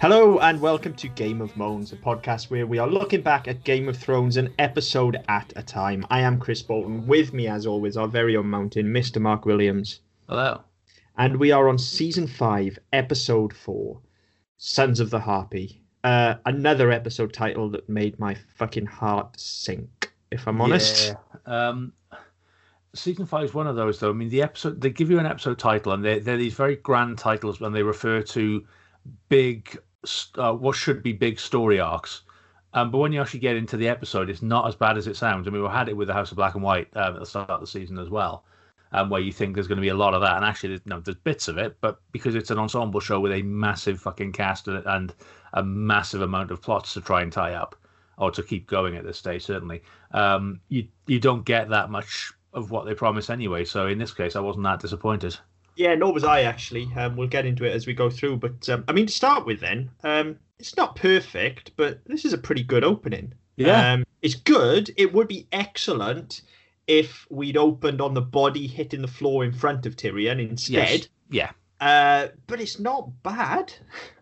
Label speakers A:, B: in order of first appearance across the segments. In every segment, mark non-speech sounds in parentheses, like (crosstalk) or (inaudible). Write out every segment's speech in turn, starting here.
A: Hello and welcome to Game of Moans, a podcast where we are looking back at Game of Thrones an episode at a time. I am Chris Bolton. With me, as always, our very own mountain, Mr. Mark Williams.
B: Hello.
A: And we are on season 5, episode 4, Sons of the Harpy. Uh, another episode title that made my fucking heart sink, if I'm honest.
B: Yeah. Um, season five is one of those, though. I mean, the episode they give you an episode title, and they're, they're these very grand titles when they refer to big, uh, what should be big story arcs. Um, but when you actually get into the episode, it's not as bad as it sounds. I mean, we had it with the House of Black and White um, at the start of the season as well, um, where you think there's going to be a lot of that, and actually, there's, no, there's bits of it, but because it's an ensemble show with a massive fucking cast and, and a massive amount of plots to try and tie up, or to keep going at this stage, certainly, um, you you don't get that much of what they promise anyway. So in this case, I wasn't that disappointed.
A: Yeah, nor was I actually. Um, we'll get into it as we go through. But um, I mean, to start with, then um, it's not perfect, but this is a pretty good opening.
B: Yeah.
A: um, it's good. It would be excellent if we'd opened on the body hitting the floor in front of Tyrion instead.
B: Yeah.
A: Uh, but it's not bad.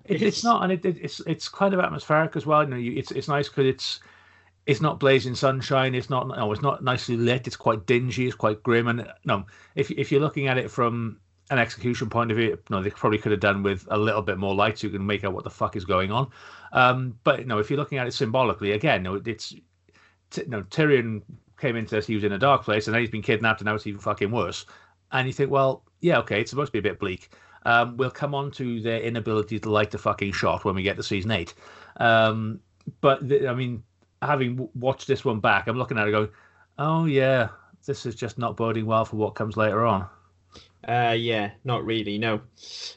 B: It, it's not, and it, it, it's it's kind of atmospheric as well. You know, you, it's it's nice because it's it's not blazing sunshine. It's not no, it's not nicely lit. It's quite dingy. It's quite grim. And no, if if you're looking at it from an execution point of view, no, they probably could have done with a little bit more light so you can make out what the fuck is going on. Um, but no, if you're looking at it symbolically, again, no, it's t- no Tyrion came into this. He was in a dark place, and then he's been kidnapped, and now it's even fucking worse. And you think, well, yeah, okay, it's supposed to be a bit bleak. Um, we'll come on to their inability to light the fucking shot when we get to season eight. Um, but the, I mean, having watched this one back, I'm looking at it going, oh yeah, this is just not boding well for what comes later on.
A: Uh, yeah, not really. No.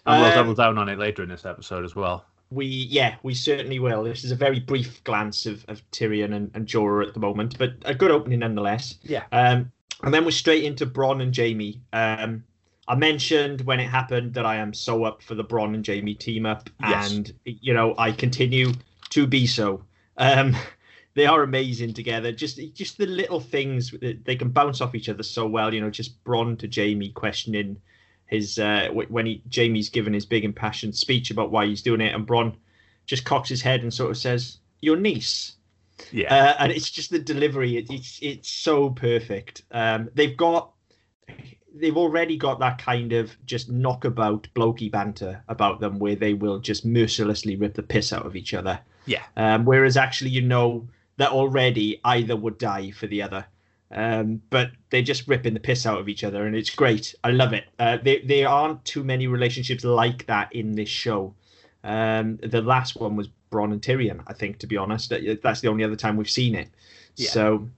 B: And we'll
A: Um,
B: double down on it later in this episode as well.
A: we yeah we certainly will this is a very brief glance of, of tyrion and, and jorah at the moment but a good opening nonetheless
B: Yeah.
A: um and then we're straight into bronn and jaime um i mentioned when it happened that i am so up for the bronn and jaime team up
B: Yes.
A: and you know i continue to be so um they are amazing together just just the little things they can bounce off each other so well you know just bronn to jaime questioning his uh, when he Jaime's given his big impassioned speech about why he's doing it, and Bronn just cocks his head and sort of says, "Your niece,"
B: Yeah.
A: uh, and it's just the delivery. It, it's it's so perfect. Um, they've got they've already got that kind of just knockabout blokey banter about them, where they will just mercilessly rip the piss out of each other.
B: yeah.
A: Um, whereas actually, you know that already either would die for the other. Um, but they're just ripping the piss out of each other, and it's great. I love it. Uh, there, there aren't too many relationships like that in this show. Um, the last one was Bronn and Tyrion, I think, to be honest. That's the only other time we've seen it.
B: Yeah.
A: So,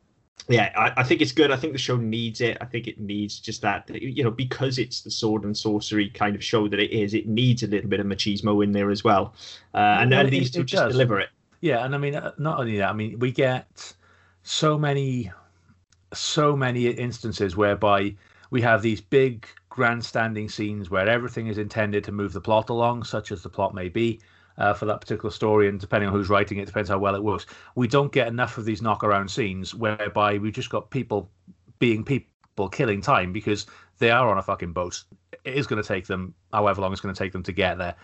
A: yeah, I, I think it's good. I think the show needs it. I think it needs just that, you know, because it's the sword and sorcery kind of show that it is, it needs a little bit of machismo in there as well. Uh, and,
B: Well,
A: and these two just
B: does.
A: deliver it.
B: Yeah, and I mean, uh, not only that. I mean, we get so many, so many instances whereby we have these big grandstanding scenes where everything is intended to move the plot along, such as the plot may be uh, for that particular story, and depending on who's writing it, depends how well it works. We don't get enough of these knockaround scenes whereby we've just got people being people killing time because they are on a fucking boat. It is going to take them however long it's going to take them to get there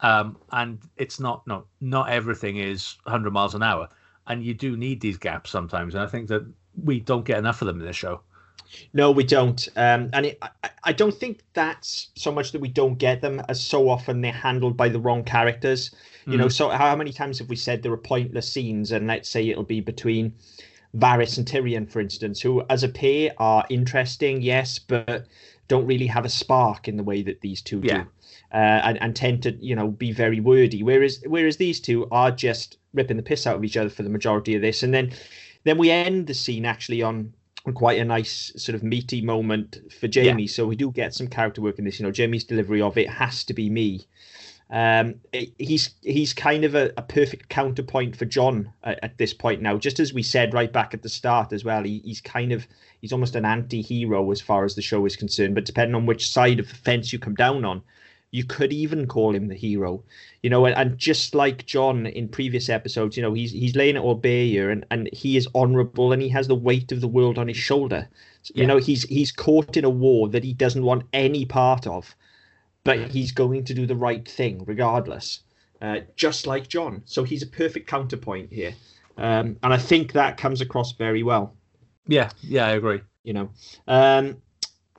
B: um, and it's not no not everything is 100 miles an hour. And you do need these gaps sometimes. And i think that we don't get enough of them in this show.
A: No, we don't. Um, and it, I, I don't think that's so much that we don't get them as so often they're handled by the wrong characters. You know, so how many times have we said there are pointless scenes, and let's say it'll be between Varys and Tyrion, for instance, who as a pair are interesting, yes, but don't really have a spark in the way that these two
B: Yeah.
A: do. Uh, and, and tend to, you know, be very wordy. Whereas whereas these two are just ripping the piss out of each other for the majority of this. And then then we end the scene actually on on quite a nice sort of meaty moment for Jaime. So we do get some character work in this. You know, Jaime's delivery of it has to be me. Um, he's he's kind of a, a perfect counterpoint for Jon at, at this point now. Just as we said right back at the start as well, he, he's kind of he's almost an anti-hero as far as the show is concerned. But depending on which side of the fence you come down on, you could even call him the hero. You know, and, and just like Jon in previous episodes, you know, he's he's laying it all bare here, and and he is honourable, and he has the weight of the world on his shoulder. You
B: Yeah.
A: know, he's he's caught in a war that he doesn't want any part of but he's going to do the right thing regardless, uh, just like Jon. So he's a perfect counterpoint here, um, and I think that comes across very well.
B: Yeah, yeah, I agree.
A: You know, um,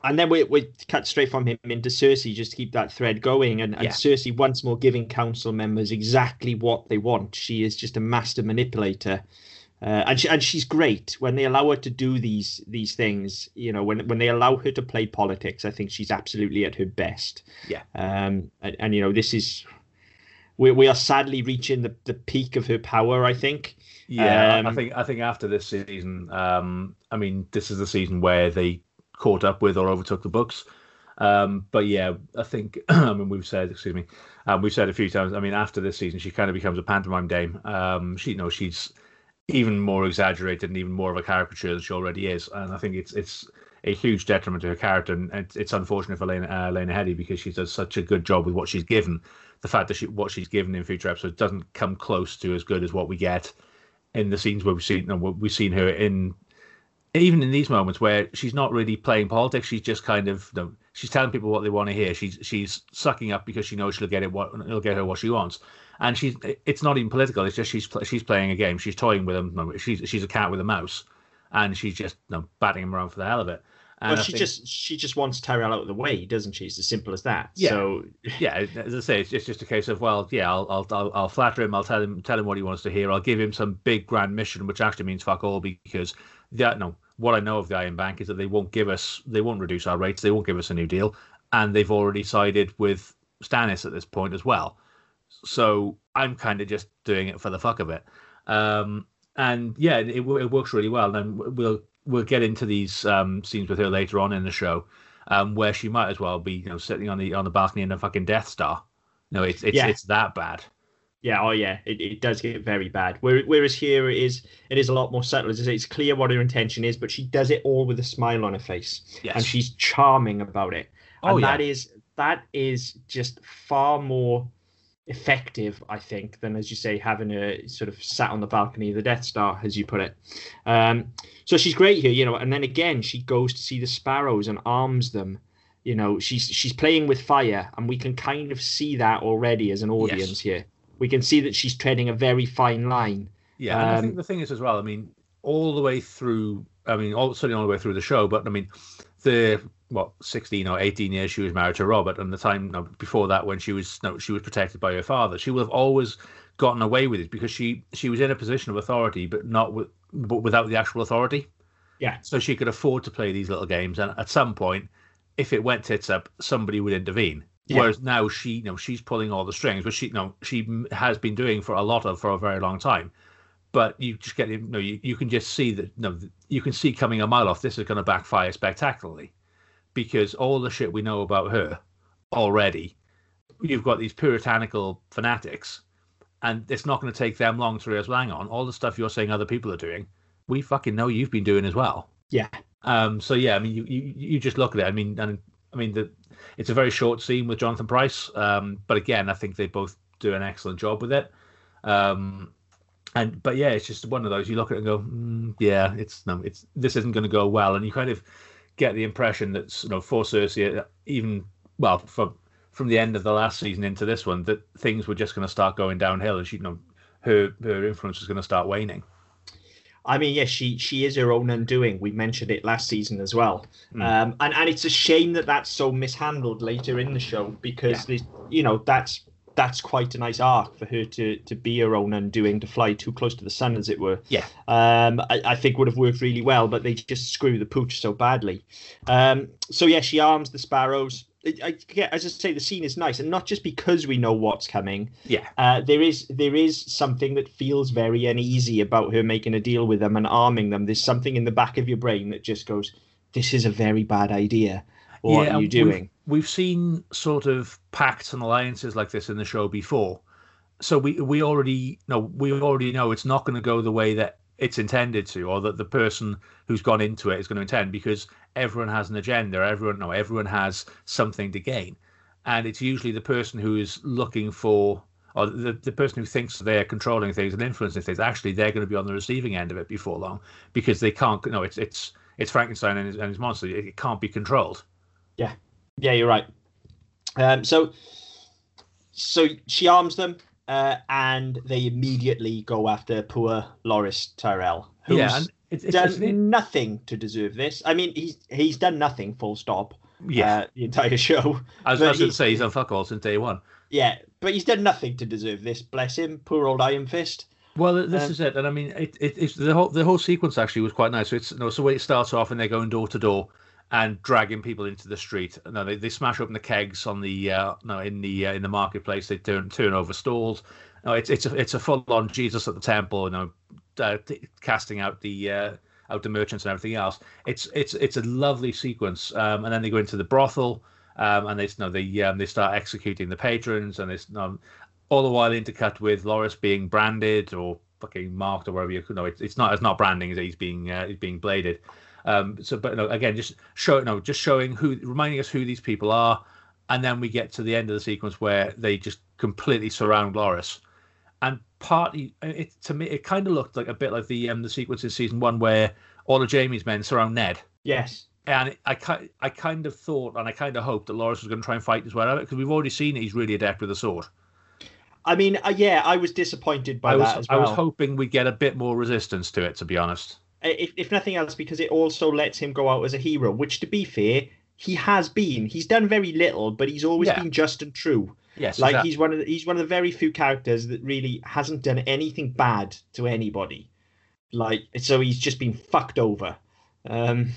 A: and then we we cut straight from him into Cersei just to keep that thread going, and, and
B: Yeah.
A: Cersei once more giving council members exactly what they want. She is just a master manipulator. Uh, and she, and she's great when they allow her to do these these things. You know, when when they allow her to play politics, I think she's absolutely at her best.
B: Yeah.
A: Um. And, and you know, this is we we are sadly reaching the the peak of her power. I think.
B: Yeah, I
A: Um,
B: think I think after this season, um, I mean, this is the season where they caught up with or overtook the books. Um, but yeah, I think (clears throat) I mean we've said, excuse me, um, we've said a few times. I mean, after this season, she kind of becomes a pantomime dame. Um, she, you know, she's even more exaggerated and even more of a caricature than she already is, and I think it's it's a huge detriment to her character, and it's, it's unfortunate for Lena, uh, Lena Headey because she does such a good job with what she's given. The fact that she what she's given in future episodes doesn't come close to as good as what we get in the scenes where we've seen know, we've seen her in even in these moments where she's not really playing politics. She's just kind of you know, she's telling people what they want to hear. She's she's sucking up because she knows she'll get it what it'll get her what she wants and she's it's not even political it's just she's she's playing a game she's toying with no, she's she's a cat with a mouse and she's just you know, batting him around for the hell of it and
A: well,
B: I
A: she
B: think-
A: just she just wants Tyrell out of the way, doesn't she? It's as simple as that.
B: Yeah.
A: So (laughs)
B: yeah, as I say, it's just, just a case of well, yeah, I'll, I'll I'll I'll flatter him. I'll tell him tell him what he wants to hear. I'll give him some big grand mission, which actually means fuck all because that no, what I know of the Iron Bank is that they won't give us, they won't reduce our rates, they won't give us a new deal, and they've already sided with Stannis at this point as well. So I'm kind of just doing it for the fuck of it. Um, and yeah, it, it works really well. And we'll we'll get into these um, scenes with her later on in the show, um, where she might as well be, you know, sitting on the on the balcony in a fucking Death Star. No, it's it's
A: Yeah.
B: it's that bad.
A: Yeah, oh yeah, it, it does get very bad. Whereas here it is, it is a lot more subtle. As it's clear what her intention is, but she does it all with a smile on her face,
B: Yes.
A: and she's charming about it.
B: Oh,
A: and
B: yeah.
A: that is that is just far more effective, I think, than as you say having her sort of sat on the balcony of the Death Star, as you put it. Um, so she's great here, you know. And then again, she goes to see the sparrows and arms them. You know, she's she's playing with fire, and we can kind of see that already as an audience
B: Yes.
A: here. We can see that she's treading a very fine line.
B: Yeah, and I
A: Um,
B: think the thing is as well. I mean, all the way through. I mean, all certainly all the way through the show. But I mean, the what sixteen or eighteen years she was married to Robert, and the time no, before that when she was no, she was protected by her father. She would have always gotten away with it because she she was in a position of authority, but not with but without the actual authority.
A: Yeah.
B: So she could afford to play these little games, and at some point, if it went tits up, somebody would intervene.
A: Yeah.
B: Whereas now she, you know, she's pulling all the strings, which she, you know, she has been doing for a lot of for a very long time. But you just get, you know, you, you can just see that, you know, you can see coming a mile off. This is going to backfire spectacularly, because all the shit we know about her already, you've got these puritanical fanatics, and it's not going to take them long to realize, well, hang on, all the stuff you're saying other people are doing, we fucking know you've been doing as well.
A: Yeah.
B: Um. So yeah, I mean, you you, you just look at it. I mean, and I mean the it's a very short scene with Jonathan Pryce. Um. But again, I think they both do an excellent job with it. Um. And but yeah, it's just one of those you look at it and go, mm, yeah, it's no, it's this isn't going to go well, and you kind of get the impression that you know for Cersei, even well from from the end of the last season into this one, that things were just going to start going downhill, and she you know her her influence was going to start waning.
A: I mean, yes, she she is her own undoing. We mentioned it last season as well,
B: Mm.
A: um, and and it's a shame that that's so mishandled later in the show because
B: Yeah.
A: the you know that's that's quite a nice arc for her to to be her own undoing, to fly too close to the sun, as it were.
B: Yeah.
A: Um, I, I think would have worked really well, but they just screw the pooch so badly. Um, so yeah, she arms the sparrows. I, I, yeah, as I say, the scene is nice, and not just because we know what's coming.
B: Yeah.
A: Uh, there is there is something that feels very uneasy about her making a deal with them and arming them. There's something in the back of your brain that just goes, "This is a very bad idea. What
B: Yeah,
A: are you
B: we've-
A: doing?"
B: We've seen sort of pacts and alliances like this in the show before, so we we already know we already know it's not going to go the way that it's intended to, or that the person who's gone into it is going to intend, because everyone has an agenda. Everyone no, everyone has something to gain, and it's usually the person who is looking for. Or the, the person who thinks they're controlling things and influencing things, actually, they're going to be on the receiving end of it before long because they can't. No, it's it's it's Frankenstein and his, and his monster. It, it can't be controlled.
A: Yeah, yeah, you're right. Um, so, so she arms them, uh, and they immediately go after poor Loras Tyrell, who's
B: yeah, and it's, it's,
A: done nothing to deserve this. I mean, he's he's done nothing. Full stop.
B: yeah.
A: Uh, the entire (laughs) show.
B: I was, I was going to say he's on fuck all since day one.
A: Yeah, but he's done nothing to deserve this. Bless him, poor old Iron Fist.
B: Well, this
A: Um,
B: is it, and I mean, it, it, it's the whole the whole sequence actually was quite nice. So it's you know, so when it starts off and they're going door to door and dragging people into the street. No, they, they smash open the kegs on the uh, no in the uh, in the marketplace. They turn turn over stalls. No, it's it's a it's a full on Jesus at the temple. You know, uh, t- casting out the uh, out the merchants and everything else. It's it's it's a lovely sequence. Um, and then they go into the brothel. Um, and they you know they um, they start executing the patrons, and it's um, all the while intercut with Loras being branded or fucking marked or whatever you know. It's, it's not it's not branding; he's being uh, he's being bladed. Um, so, but no, again, just show no, just showing who, reminding us who these people are, and then we get to the end of the sequence where they just completely surround Loras, and partly it to me it kind of looked like a bit like the um the sequence in season one where all of Jaime's men surround Ned.
A: Yes.
B: And I, I kind of thought and I kind of hoped that Loras was going to try and fight out it because we've already seen he's really adept with a sword.
A: I mean, uh, yeah, I was disappointed by
B: I was
A: that as
B: I was hoping we'd get a bit more resistance to it, to be honest.
A: If, if nothing else, because it also lets him go out as a hero, which, to be fair, he has been. He's done very little, but he's always
B: Yeah.
A: been just and true.
B: Yes,
A: Like
B: exactly.
A: he's one of the, he's one of the very few characters that really hasn't done anything bad to anybody. Like so, he's just been fucked over, um,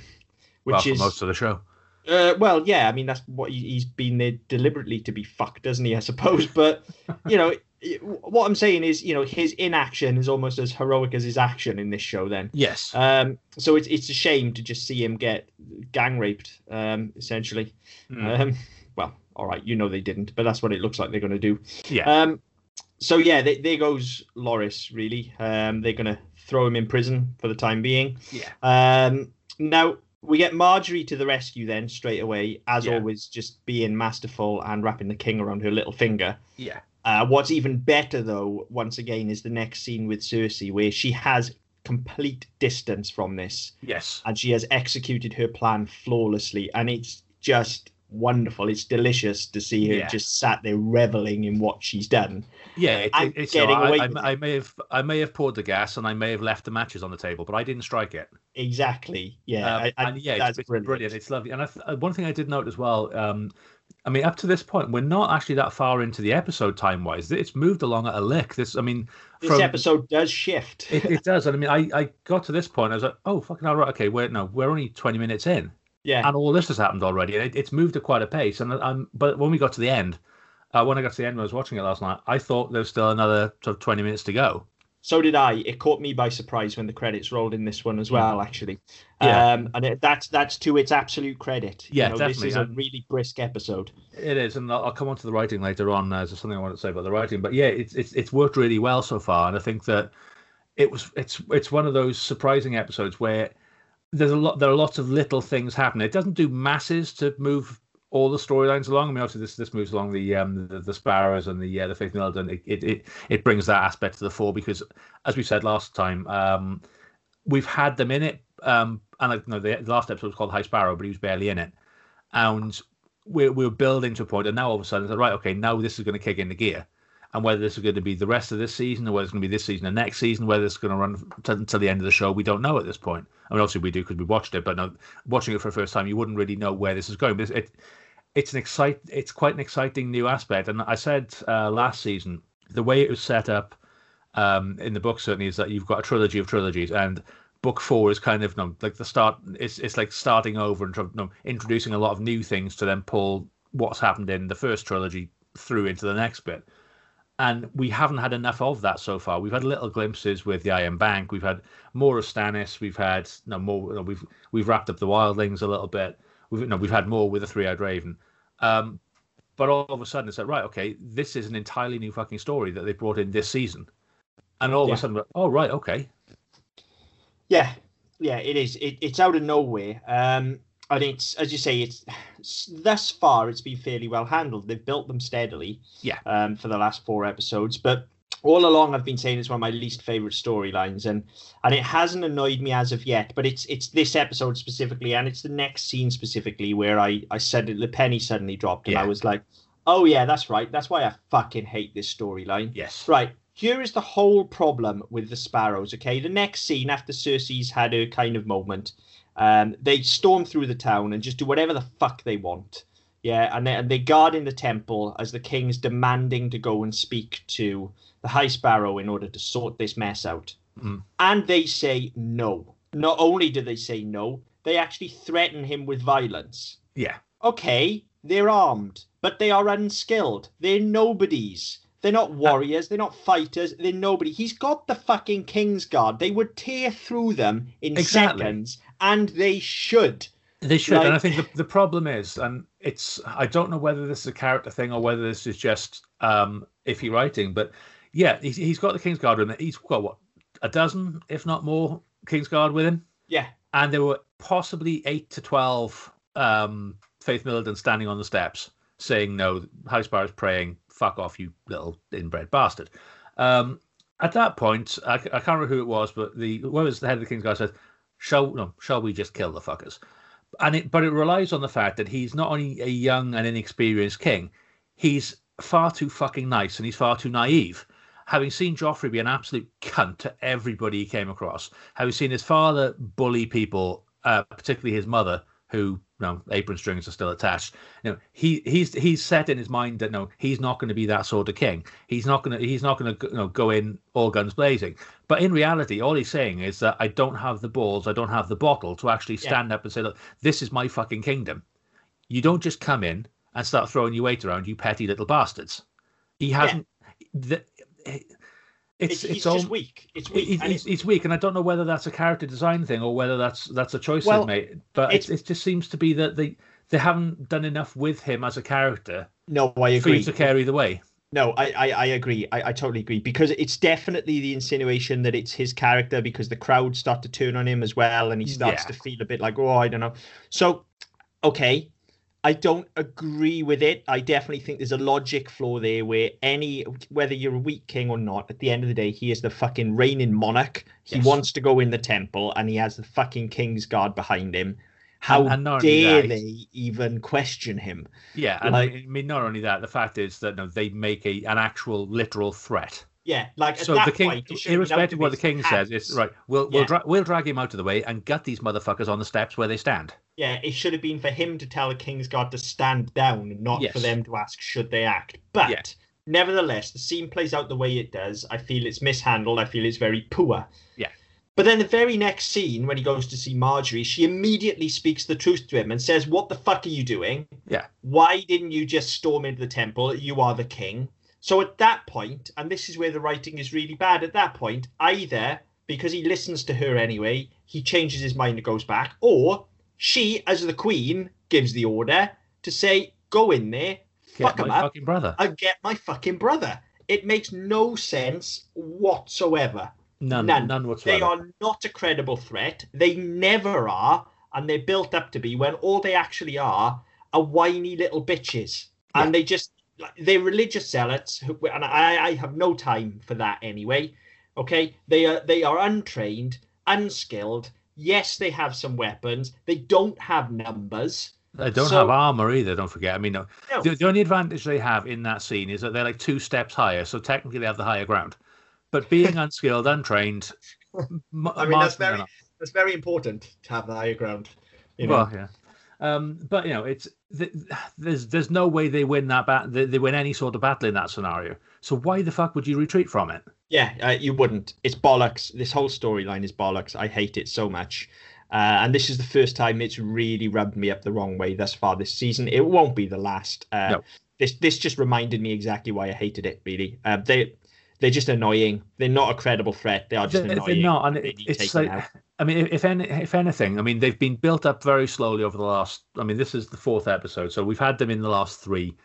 A: which
B: well,
A: is
B: most of the show.
A: uh, well, yeah. I mean, that's what he, he's been there deliberately to be fucked, doesn't he? I suppose, but you know. What I'm saying is, you know, his inaction is almost as heroic as his action in this show. Then,
B: Yes.
A: um, so it's it's a shame to just see him get gang raped, um, essentially.
B: Mm.
A: Um, well, all right, you know they didn't, but that's what it looks like they're going to do.
B: yeah.
A: Um, so yeah, they, there goes Loras. Really, um, they're going to throw him in prison for the time being.
B: yeah.
A: Um, now we get Margaery to the rescue then straight away, as
B: Yeah.
A: always, just being masterful and wrapping the king around her little finger.
B: Yeah.
A: Uh, what's even better, though, once again, is the next scene with Cersei, where she has complete distance from this
B: Yes.
A: and she has executed her plan flawlessly. And it's just wonderful. It's delicious to see her
B: Yeah.
A: just sat there reveling in what she's done.
B: Yeah. It, it- it's
A: getting
B: know,
A: away
B: I, I, I may have I may have poured the gas and I may have left the matches on the table, but I didn't strike it.
A: Exactly. Yeah.
B: Um,
A: I-
B: and yeah,
A: that's
B: it's,
A: brilliant.
B: brilliant. It's lovely. And I th- uh, one thing I did note as well. Um, I mean, up to this point, we're not actually that far into the episode time wise. It's moved along at a lick. This, I mean,
A: This episode does shift.
B: it, it (laughs) does. And I mean, I, I got to this point. I was like, oh fucking all right, okay. We're no, we're only twenty minutes in,
A: yeah.
B: and all this has happened already. It, it's moved at quite a pace. And um, but when we got to the end, uh, when I got to the end, when I was watching it last night, I thought there was still another sort of twenty minutes to go.
A: So did I. It caught me by surprise when the credits rolled in this one as well, actually.
B: Yeah.
A: Um, and it, that's that's to its absolute credit. You
B: Yeah,
A: know,
B: definitely,
A: This is a really brisk episode.
B: It is, and I'll, I'll come on to the writing later on. Uh, there's something I want to say about the writing, but yeah, it's it's it's worked really well so far, and I think that it was it's it's one of those surprising episodes where there's a lot there are lots of little things happening. It doesn't do masses to move all the storylines along. I mean, obviously this this moves along the um the, the Sparrows and the uh, the Faith Militant. It, it it it brings that aspect to the fore because, as we said last time, um, we've had them in it. Um, and like, no, the, the last episode was called High Sparrow, but he was barely in it, and we're we're building to a point, and now all of a sudden it's like, right, okay, now this is going to kick into gear, and whether this is going to be the rest of this season, or whether it's going to be this season and next season, whether it's going to run to, until the end of the show, we don't know at this point. I mean, obviously we do because we watched it, but no, watching it for the first time, you wouldn't really know where this is going. But it, it's an excite, it's quite an exciting new aspect, and I said uh, last season the way it was set up um, in the book certainly is that you've got a trilogy of trilogies, and book four is kind of like the start. It's it's like starting over and introducing a lot of new things to then pull what's happened in the first trilogy through into the next bit. And we haven't had enough of that so far. We've had little glimpses with the Iron Bank. We've had more of Stannis. We've had no more. We've we've wrapped up the Wildlings a little bit. We've no, we've had more with the Three Eyed Raven. Um, but all of a sudden, it's like right, okay, this is an entirely new fucking story that they brought in this season. And all
A: Yeah.
B: of a sudden, we're, oh right, okay,
A: Yeah, yeah, it is. It, it's out of nowhere. Um, and it's as you say, it's thus far it's been fairly well handled. They've built them steadily.
B: Yeah.
A: Um, for the last four episodes, but all along I've been saying it's one of my least favorite storylines, and and it hasn't annoyed me as of yet. But it's it's this episode specifically, and it's the next scene specifically where I I said it, the penny suddenly dropped, and I was like, Oh yeah, that's right. That's why I fucking hate this storyline.
B: Yes.
A: Right. Here is the whole problem with the Sparrows. Okay, the next scene after Cersei's had her kind of moment, um, they storm through the town and just do whatever the fuck they want. Yeah, and they and they guard in the temple as the king's demanding to go and speak to the High Sparrow in order to sort this mess out.
B: Mm.
A: And they say no. Not only do they say no, they actually threaten him with violence.
B: Yeah.
A: Okay, they're armed, but they are unskilled. They're nobodies. They're not warriors. They're not fighters. They're nobody. He's got the fucking King's Guard. They would tear through them in
B: Exactly.
A: seconds, and they should.
B: They should, and I think the, the problem is, and it's I don't know whether this is a character thing or whether this is just um, iffy writing, but yeah, he's, he's got the King's Guard with him. He's got what a dozen, if not more, King's Guard with him,
A: Yeah,
B: and there were possibly eight to twelve um, Faith Militant standing on the steps saying, "No, House Bar is praying. Fuck off, you little inbred bastard." Um, at that point, I can't remember who it was, but the whoever was the head of the King's Guard said, "Shall no, shall we just kill the fuckers?" And it but it relies on the fact that he's not only a young and inexperienced king, he's far too fucking nice and he's far too naive. Having seen Joffrey be an absolute cunt to everybody he came across, having seen his father bully people, uh, particularly his mother, who you know, apron strings are still attached. You know, he he's he's set in his mind that no, he's not going to be that sort of king. He's not going to he's not going to you know go in all guns blazing. But in reality, all he's saying is that I don't have the balls, I don't have the bottle to actually
A: Yeah.
B: stand up and say, look, this is my fucking kingdom. You don't just come in and start throwing your weight around, you petty little bastards. He hasn't. The,
A: it's,
B: it's it's all,
A: just weak. It's weak.
B: He's,
A: and
B: he's, he's weak, and I don't know whether that's a character design thing or whether that's that's a choice
A: Well,
B: they've made. But it, it just seems to be that they they haven't done enough with him as a character
A: no, I
B: for you
A: agree.
B: to carry the way.
A: No, I, I, I agree. I, I totally agree because it's definitely the insinuation that it's his character because the crowd start to turn on him as well, and he starts
B: Yeah.
A: to feel a bit like, oh, I don't know. So, okay, I don't agree with it. I definitely think there's a logic flaw there where any, whether you're a weak king or not, at the end of the day, he is the fucking reigning monarch. He
B: Yes.
A: wants to go in the temple, and he has the fucking king's guard behind him. How
B: And- and
A: dare
B: that,
A: they even question him?
B: Yeah, and
A: Like-
B: I mean, not only that, the fact is that no, they make a an actual literal threat.
A: Yeah, like at
B: So
A: that
B: the king,
A: point, it should have been out
B: irrespective of what the king says,
A: hands.
B: is right. We'll we'll dra- we'll drag him out of the way and gut these motherfuckers on the steps where they stand.
A: Yeah, it should have been for him to tell the King's Guard to stand down, not for them to ask should they act. But
B: Yeah.
A: nevertheless, the scene plays out the way it does. I feel it's mishandled. I feel it's very poor.
B: Yeah.
A: But then the very next scene, when he goes to see Margaery, she immediately speaks the truth to him and says, What the fuck are you doing?
B: Yeah.
A: Why didn't you just storm into the temple? You are the king. So at that point, and this is where the writing is really bad, at that point, either because he listens to her anyway, he changes his mind and goes back, or she, as the queen, gives the order to say, Go in there,
B: Get
A: fuck
B: my
A: him up,
B: fucking brother.
A: and get my fucking brother. It makes no sense whatsoever.
B: None,
A: none.
B: none, whatsoever.
A: They are not a credible threat. They never are, and they're built up to be when all they actually are are whiny little bitches. And they just they're religious zealots, who, and I, I have no time for that anyway. Okay, they are they are untrained, unskilled. Yes, they have some weapons. They don't have numbers.
B: They don't
A: So-
B: have armor either. Don't forget. I mean, no,
A: No.
B: the, the only advantage they have in that scene is that they're like two steps higher, so technically they have the higher ground. But being (laughs) unskilled, untrained,
A: I mean, that's very
B: enough.
A: that's very important to have the higher ground. You know?
B: Well, yeah. Um, but you know, it's th- there's there's no way they win that bat. They, they win any sort of battle in that scenario. So why the fuck would you retreat from it?
A: Yeah, uh, you wouldn't. It's bollocks. This whole storyline is bollocks. I hate it so much. Uh, and this is the first time it's really rubbed me up the wrong way thus far this season. It won't be the last. Uh,
B: No.
A: This this just reminded me exactly why I hated it. Really, uh, they they're just annoying. They're not a credible threat. They are just
B: They're,
A: annoying.
B: they're not, and it, it's like
A: out.
B: I mean, if any, if anything, I mean, they've been built up very slowly over the last. I mean, this is the fourth episode, so we've had them in the last three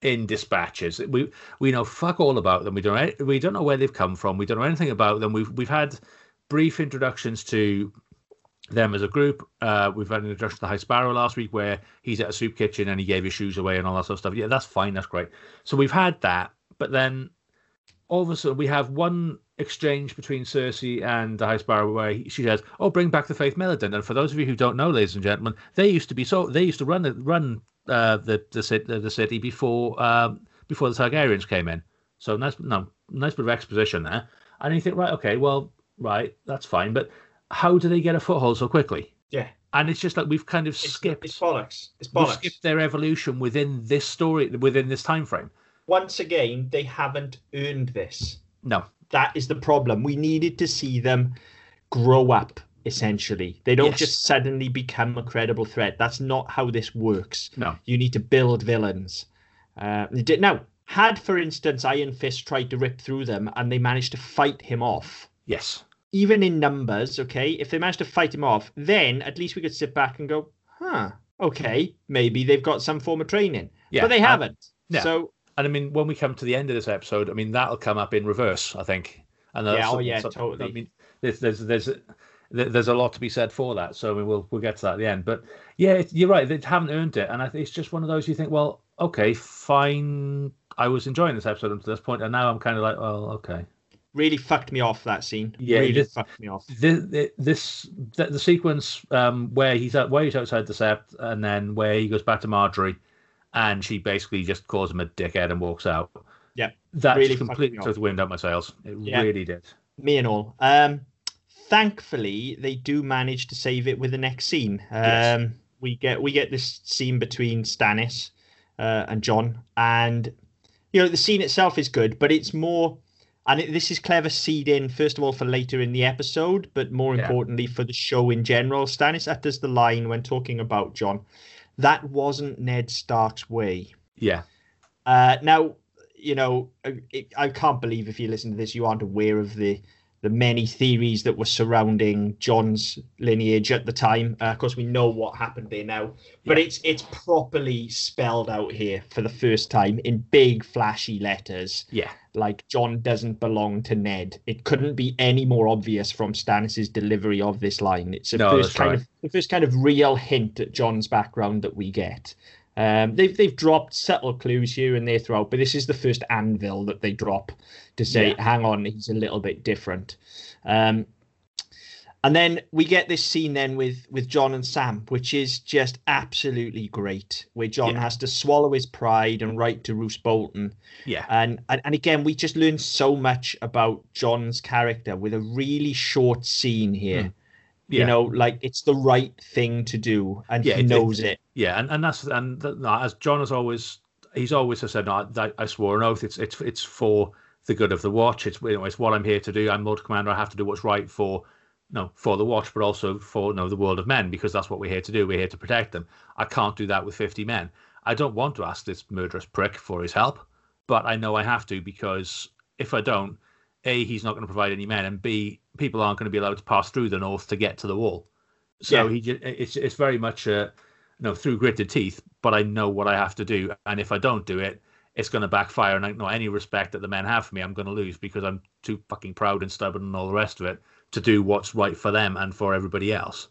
B: in dispatches. We we know fuck all about them. We don't we don't know where they've come from. We don't know anything about them. We've we've had brief introductions to them as a group. Uh, we've had an introduction to the High Sparrow last week where he's at a soup kitchen and he gave his shoes away and all that sort of stuff. Yeah, that's fine. That's great. So we've had that, but then all of a sudden we have one exchange between Cersei and the High Sparrow where he, she says, "Oh, bring back the Faith Militant." And for those of you who don't know, ladies and gentlemen, they used to be so they used to run the run uh, the the city, the city before um, before the Targaryens came in. So nice, no, nice bit of exposition there. And you think, right, okay, well, right, that's fine, but how do they get a foothold so quickly?
A: Yeah.
B: And it's just like we've kind of
A: It's,
B: skipped,
A: it's bollocks. It's bollocks.
B: we've skipped their evolution within this story, within this time frame.
A: Once again, they haven't earned this.
B: No,
A: That is the problem. We needed to see them grow up. Essentially, they don't
B: Yes.
A: just suddenly become a credible threat. That's not how this works.
B: no,
A: You need to build villains. Uh, now, had for instance Iron Fist tried to rip through them and they managed to fight him off,
B: yes,
A: even in numbers, okay, if they managed to fight him off, then at least we could sit back and go, huh, okay, maybe they've got some form of training.
B: yeah,
A: but they haven't.
B: yeah.
A: So,
B: And I mean, when we come to the end of this episode, I mean that'll come up in reverse, I think. And
A: Yeah, oh, yeah,
B: I
A: totally.
B: mean, there's there's there's there- there's a lot to be said for that. So I mean, we'll we'll get to that at the end. But yeah, you're right. They haven't earned it, and I think it's just one of those you think, well, okay, fine. I was enjoying this episode up to this point, and now I'm kind of like, well, okay.
A: really fucked me off that scene.
B: Yeah,
A: really
B: this-
A: fucked me off.
B: This this the, the sequence um, where he's at where he's outside the sept, and then where he goes back to Margaery, and she basically just calls him a dickhead and walks out.
A: Yeah,
B: that
A: really
B: completely took the wind out my sails. It
A: Yeah.
B: really did.
A: Me and all. Um, thankfully, they do manage to save it with the next scene. Um,
B: Yes.
A: we get we get this scene between Stannis uh, and Jon, and you know the scene itself is good, but it's more. And it, this is clever seed in, first of all, for later in the episode, but more
B: Yeah.
A: importantly for the show in general. Stannis utters the line when talking about Jon that wasn't Ned Stark's way.
B: Yeah.
A: Uh, now, you know, I, I can't believe if you listen to this, you aren't aware of the the many theories that were surrounding Jon's lineage at the time. Uh, of course, we know what happened there now, but
B: Yeah.
A: it's it's properly spelled out here for the first time in big flashy letters.
B: Yeah.
A: Like Jon doesn't belong to Ned. It couldn't be any more obvious from Stannis's delivery of this line. It's the
B: No,
A: first kind
B: right.
A: of the first kind of real hint at Jon's background that we get. Um, they've they've dropped subtle clues here and there throughout, but this is the first anvil that they drop to say,
B: Yeah.
A: "Hang on, he's a little bit different." Um, and then we get this scene then with with Jon and Sam, which is just absolutely great, where Jon
B: Yeah.
A: has to swallow his pride and write to Roose Bolton,
B: Yeah.
A: and, and and again we just learn so much about Jon's character with a really short scene here.
B: Hmm.
A: You know, like it's the right thing to do, and
B: Yeah,
A: he
B: it-
A: knows it.
B: Yeah, and, and that's and th- no, as Jon has always he's always said, no, I, I swore an oath. It's it's it's for the good of the watch. It's you know, it's what I'm here to do. I'm Lord Commander. I have to do what's right for no for the watch, but also for you know, the world of men because that's what we're here to do. We're here to protect them. I can't do that with 50 men. I don't want to ask this murderous prick for his help, but I know I have to because if I don't, a he's not going to provide any men, and b people aren't going to be allowed to pass through the north to get to the wall. So
A: Yeah.
B: he it's it's very much uh, you know through gritted teeth, but I know what I have to do, and if I don't do it, it's going to backfire. And I know any respect that the men have for me, I'm going to lose because I'm too fucking proud and stubborn and all the rest of it to do what's right for them and for everybody else.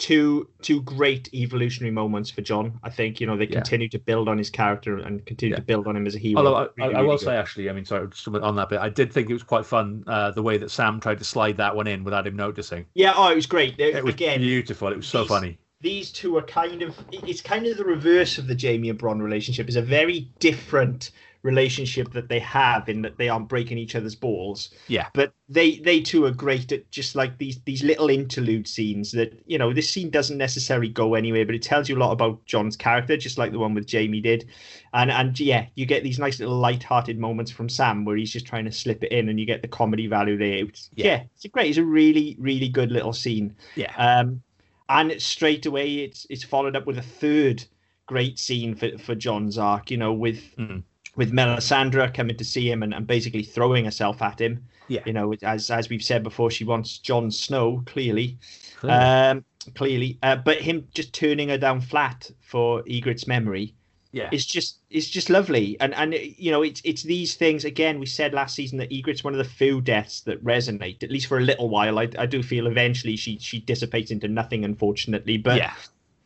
A: Two two great evolutionary moments for Jon. I think you know they
B: Yeah.
A: continue to build on his character and continue to build on him as a hero.
B: Although I,
A: Really,
B: I, I
A: really
B: will
A: good.
B: say actually, I mean, sorry, just on that bit, I did think it was quite fun uh, the way that Sam tried to slide that one in without him noticing.
A: yeah. Oh, it was great. They-
B: It was
A: Again,
B: beautiful. It was so
A: these-
B: funny.
A: these two are kind of it's kind of the reverse of the Jaime and Bronn relationship. It's a very different relationship that they have in that they aren't breaking each other's balls.
B: Yeah.
A: But they they too are great at just like these these little interlude scenes that you know this scene doesn't necessarily go anywhere, but it tells you a lot about Jon's character, just like the one with Jaime did. And and yeah, you get these nice little light-hearted moments from Sam where he's just trying to slip it in, and you get the comedy value there. It's,
B: Yeah.
A: yeah, it's a great. It's a really really good little scene.
B: Yeah.
A: Um, and straight away, it's it's followed up with a third great scene for, for Jon's arc. You know, with
B: Mhm.
A: With Melisandre coming to see him and, and basically throwing herself at him.
B: Yeah.
A: You know, as as we've said before, she wants Jon Snow clearly.
B: Clearly.
A: Um, clearly, uh, but him just turning her down flat for Ygritte's memory
B: yeah.
A: it's just it's just lovely and and you know it's it's these things again we said last season that ygritte's one of the few deaths that resonate at least for a little while i, I do feel eventually she she dissipates into nothing unfortunately but
B: yeah.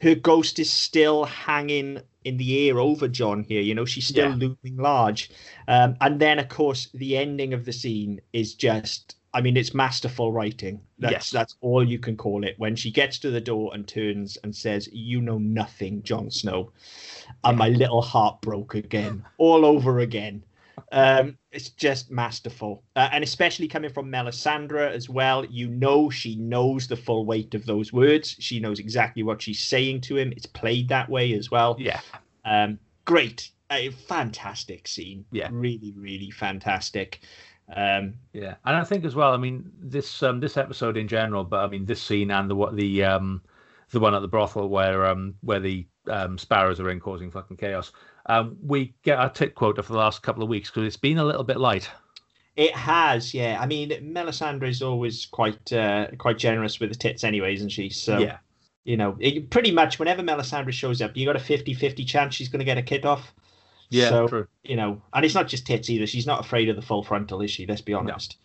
A: Her ghost is still hanging in the air over jon here you know she's still
B: Yeah.
A: looming large um and then of course the ending of the scene is just I mean, it's masterful writing. That's
B: Yes.
A: that's all you can call it. When she gets to the door and turns and says, "You know nothing, Jon Snow," and my little heart broke again, all over again. Um, it's just masterful, uh, and especially coming from Melisandre as well. You know, she knows the full weight of those words. She knows exactly what she's saying to him. It's played that way as well.
B: Yeah.
A: Um, great, a fantastic scene.
B: Yeah.
A: really, really fantastic. Um,
B: Yeah, and I think as well. I mean, this um, this episode in general, but I mean this scene and the what the um, the one at the brothel where um, where the um, sparrows are in causing fucking chaos. Um, we get our tit quota for the last couple of weeks because it's been a little bit light.
A: It has, yeah. I mean, Melisandre is always quite uh, quite generous with the tits, anyway, isn't she? So,
B: yeah,
A: you know, it, pretty much whenever Melisandre shows up, you got a 50-50 chance she's going to get a kit off.
B: yeah,
A: So,
B: true.
A: You know, and it's not just tits either. She's not afraid of the full frontal, is she? Let's be honest.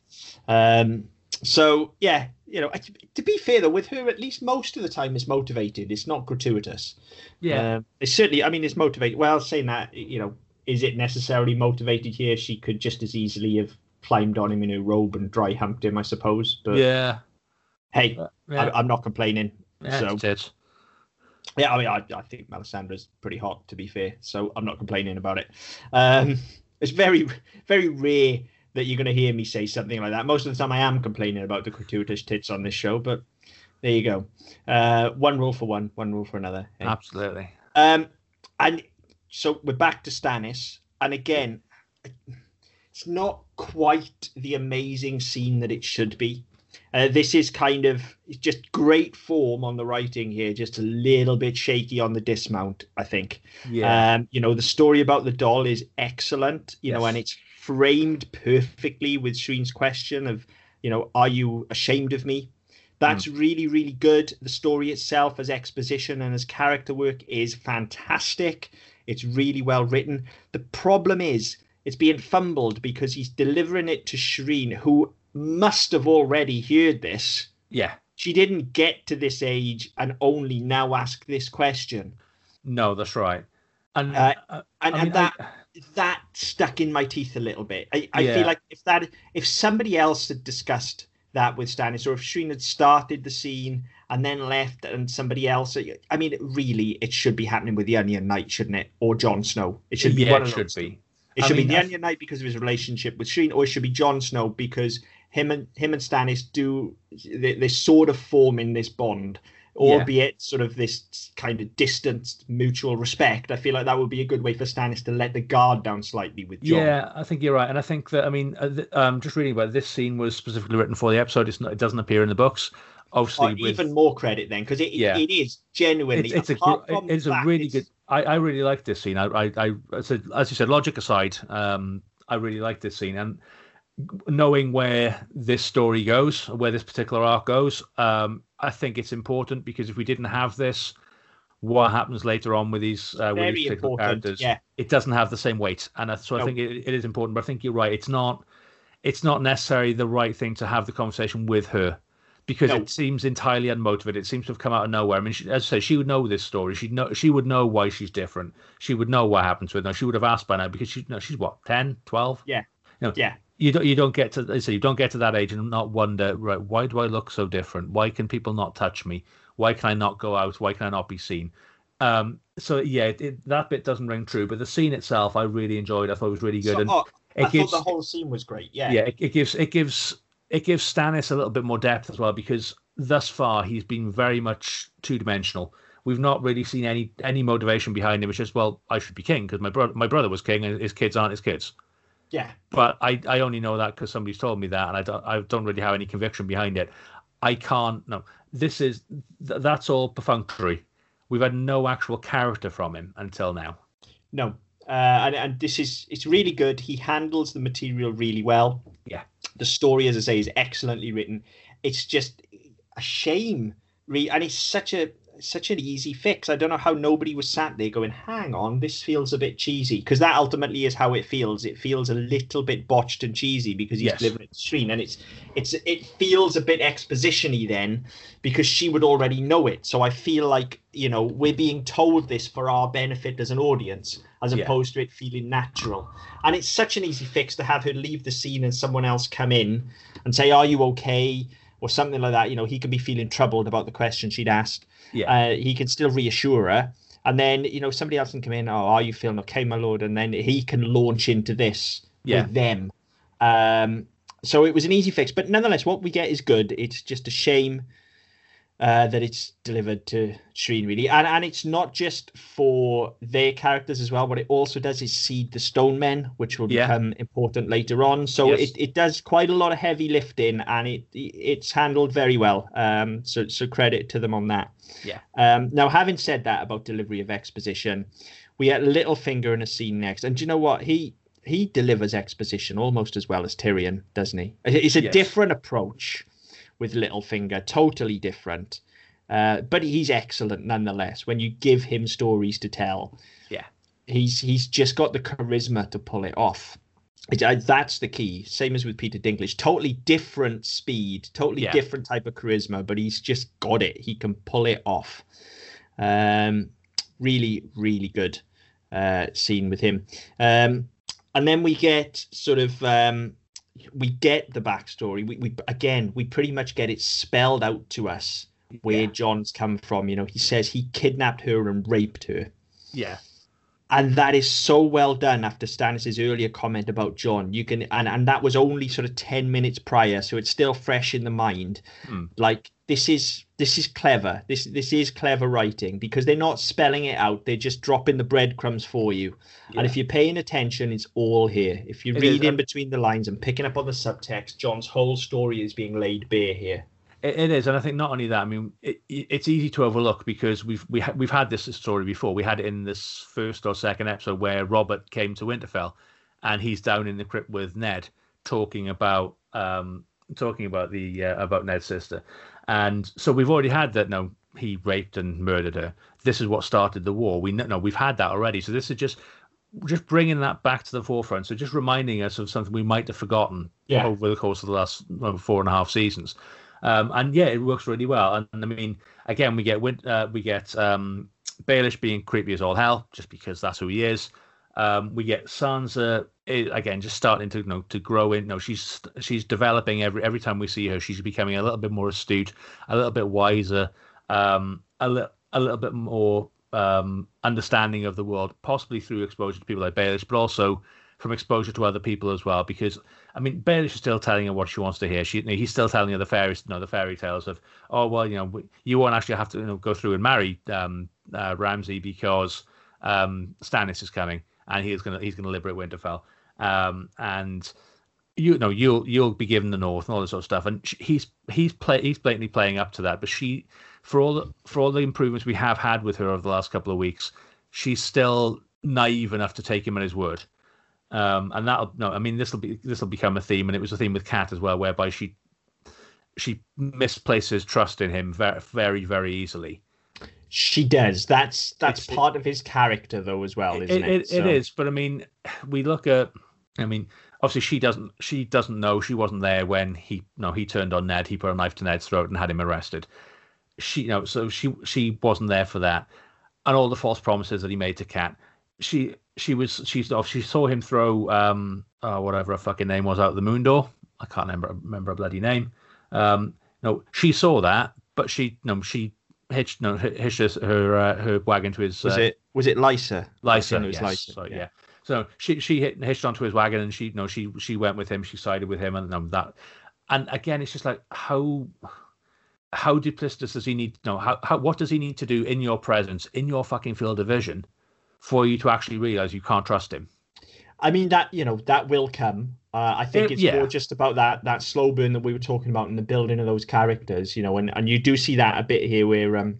A: Um, so yeah, you know, to be fair though, with her, at least most of the time is motivated. It's not gratuitous.
B: Yeah,
A: Um, it's certainly. I mean, it's motivated. Well, saying that, you know, is it necessarily motivated here? She could just as easily have climbed on him in her robe and dry humped him, I suppose. But
B: yeah,
A: hey,
B: yeah.
A: I, I'm not complaining.
B: yeah,
A: so yeah, I mean, I, I think Melisandre's pretty hot, to be fair. So I'm not complaining about it. Um, it's very, very rare that you're going to hear me say something like that. Most of the time, I am complaining about the gratuitous tits on this show, but there you go. Uh, one rule for one, one rule for another. Hey.
B: Absolutely.
A: Um, and so we're back to Stannis, and again, it's not quite the amazing scene that it should be. Uh, this is kind of it's just great form on the writing here, just a little bit shaky on the dismount, I think.
B: Yeah,
A: Um, you know, the story about the doll is excellent, you know, and it's framed perfectly with Shireen's question of, you know, are you ashamed of me? That's really, really good. The story itself, as exposition and as character work, is fantastic. It's really well written. The problem is, it's being fumbled because he's delivering it to Shireen, who must have already heard this.
B: yeah.
A: She didn't get to this age and only now ask this question.
B: No, that's right. And
A: Uh,
B: uh,
A: And,
B: I
A: and that
B: I-
A: that stuck in my teeth a little bit. I, I
B: Yeah.
A: feel like if that if somebody else had discussed that with Stannis, or if Shireen had started the scene and then left, and somebody else, I mean, really, it should be happening with the Onion Knight, shouldn't it, or Jon Snow? It should be
B: yeah,
A: one
B: it should be.
A: It
B: I
A: should
B: mean,
A: be the Onion Knight because of his relationship with Shireen, or it should be Jon Snow because him and him and Stannis do they, they sort of form in this bond, albeit sort of this kind of distant mutual respect. I feel like that would be a good way for Stannis to let the guard down slightly with Jon.
B: Yeah, I think you're right, and I think that I mean, uh, th- um, just reading about it, this scene was specifically written for the episode. It's not, it doesn't appear in the books. Obviously,
A: Or
B: with,
A: even more credit then, because it,
B: Yeah.
A: it is genuinely.
B: it's, it's a
A: apart
B: gr-
A: from
B: it's a really
A: it's-
B: good. I, I really like this scene. I I, I I said, as you said, logic aside, um, I really like this scene, and knowing where this story goes, where this particular arc goes, um, I think it's important because if we didn't have this, what happens later on with these uh, with these particular characters?
A: yeah.
B: It doesn't have the same weight, and I- so I
A: No.
B: think it, it is important. But I think you're right. It's not. It's not necessarily the right thing to have the conversation with her because
A: No.
B: it seems entirely unmotivated. It seems to have come out of nowhere. I mean, she, as I say, she would know this story. She'd know. She would know why she's different. She would know what happened to her. Now, she would have asked by now because she, no, she's what 10, 12?
A: Yeah.
B: You know,
A: Yeah.
B: You don't. You don't get to. Say you don't get to that age and not wonder. Right? Why do I look so different? Why can people not touch me? Why can I not go out? Why can I not be seen? Um. So yeah, it, it, that bit doesn't ring true. But the scene itself, I really enjoyed. I thought it was really good.
A: So,
B: and
A: oh,
B: it
A: I
B: gives
A: thought the whole scene was great. Yeah.
B: yeah, it, it gives it gives it gives Stannis a little bit more depth as well because thus far he's been very much two dimensional. We've not really seen any any motivation behind him. It's just well, I should be king because my brother my brother was king and his kids aren't his kids.
A: Yeah.
B: But I, I only know that because somebody's told me that, and I don't I don't really have any conviction behind it. I can't. No, this is th- that's all perfunctory. We've had no actual character from him until now.
A: No. Uh, and, and this is it's really good. He handles the material really well.
B: Yeah.
A: The story, as I say, is excellently written. It's just a shame, re- and it's such a such an easy fix. I don't know how nobody was sat there going, "Hang on, this feels a bit cheesy," because that ultimately is how it feels. It feels a little bit botched and cheesy because he's
B: Yes.
A: delivering it to Shireen, and it's it's it feels a bit expositiony then because she would already know it. So I feel like you know we're being told this for our benefit as an audience, as
B: Yeah.
A: opposed to it feeling natural. And it's such an easy fix to have her leave the scene and someone else come in and say, "Are you okay?" Or something like that. You know, he could be feeling troubled about the question she'd asked.
B: Yeah.
A: Uh, he can still reassure her. And then, you know, somebody else can come in, oh, are you feeling okay, my lord? And then he can launch into this
B: Yeah.
A: with them. Um, so it was an easy fix. But nonetheless, what we get is good. It's just a shame uh, that it's delivered to Shireen, really. And and it's not just for their characters as well. What it also does is seed the Stone Men, which will
B: Yeah.
A: become important later on. So
B: Yes.
A: it, it does quite a lot of heavy lifting, and it it's handled very well. Um, so so credit to them on that.
B: Yeah.
A: Um, now, having said that about delivery of exposition, we get Littlefinger in a scene next, and do you know what he he delivers exposition almost as well as Tyrion, doesn't he? It's a
B: Yes.
A: different approach with Littlefinger, totally different. Uh, but he's excellent nonetheless. When you give him stories to tell,
B: Yeah.
A: he's he's just got the charisma to pull it off. It, uh, that's the key. Same as with Peter Dinklage. Totally different speed, totally
B: Yeah.
A: different type of charisma, but he's just got it. He can pull it off. Um, really, really good uh, scene with him. Um, and then we get sort of um, we get the backstory. We, we again we pretty much get it spelled out to us where
B: Yeah.
A: Jon's come from. You know, he says he kidnapped her and raped her.
B: Yeah.
A: And that is so well done after Stannis's earlier comment about Jon. You can and, and that was only sort of 10 minutes prior, so it's still fresh in the mind.
B: Hmm.
A: Like this is this is clever. This this is clever writing because they're not spelling it out, they're just dropping the breadcrumbs for you.
B: Yeah.
A: And if you're paying attention, it's all here. If you
B: It
A: read
B: is,
A: in between the lines and picking up on the subtext, Jon's whole story is being laid bare here.
B: It, it is, and I think not only that. I mean, it, it- it's easy to overlook because we've we ha- we've had this story before. We had it in this first or second episode where Robert came to Winterfell, and he's down in the crypt with Ned, talking about um talking about the uh, about Ned's sister, and so we've already had that. No, he raped and murdered her. This is what started the war. We know we've had that already. So this is just just bringing that back to the forefront. So just reminding us of something we might have forgotten
A: Yeah.
B: over the course of the last four and a half seasons. Um, and yeah, it works really well. And, I mean, again, we get uh, we get um, Baelish being creepy as all hell, just because that's who he is. Um, we get Sansa eh, again, just starting to you know to grow in. No, she's she's developing every every time we see her. She's becoming a little bit more astute, a little bit wiser, um, a little a little bit more um, understanding of the world, possibly through exposure to people like Baelish, but also from exposure to other people as well. Because I mean, Baelish is still telling her what she wants to hear. She, he's still telling her the fairies, no, the fairy tales of, oh well, you know, you won't actually have to you know, go through and marry um, uh, Ramsay because um, Stannis is coming and he's gonna he's gonna liberate Winterfell. Um, and you know you'll you'll be given the north and all this sort of stuff. And sh- he's he's play he's blatantly playing up to that but she for all the, for all the improvements we have had with her over the last couple of weeks she's still naive enough to take him at his word. Um and that'll no i mean this will be this will become a theme and it was a theme with Cat as well whereby she she misplaces trust in him very very very easily
A: She does. That's that's
B: It's-
A: part of his character though as well, isn't it?
B: it, it,
A: So-
B: it is but i mean we look at i mean obviously she doesn't she doesn't know. She wasn't there when he no he turned on ned he put a knife to ned's throat and had him arrested. She you know so she she wasn't there for that. And all the false promises that he made to Cat she she was she she saw him throw um uh, whatever her fucking name was out the moon door. I can't remember remember her bloody name. Um no she saw that but she no she hitched no hitched his, her uh, her wagon to his
A: Was
B: uh,
A: it was it Lysa?
B: Lysa, yes.
A: Lysa,
B: So, yeah. So she she hit, hitched onto his wagon and she you know she she went with him. She sided with him and um, that. And again, it's just like how how duplicitous does he need? No, how, how what does he need to do in your presence in your fucking field of vision for you to actually realize you can't trust him?
A: I mean that you know that will come. Uh, I think
B: It-
A: it's
B: yeah.
A: more just about that that slow burn that we were talking about in the building of those characters, you know, and, and you do see that a bit here where um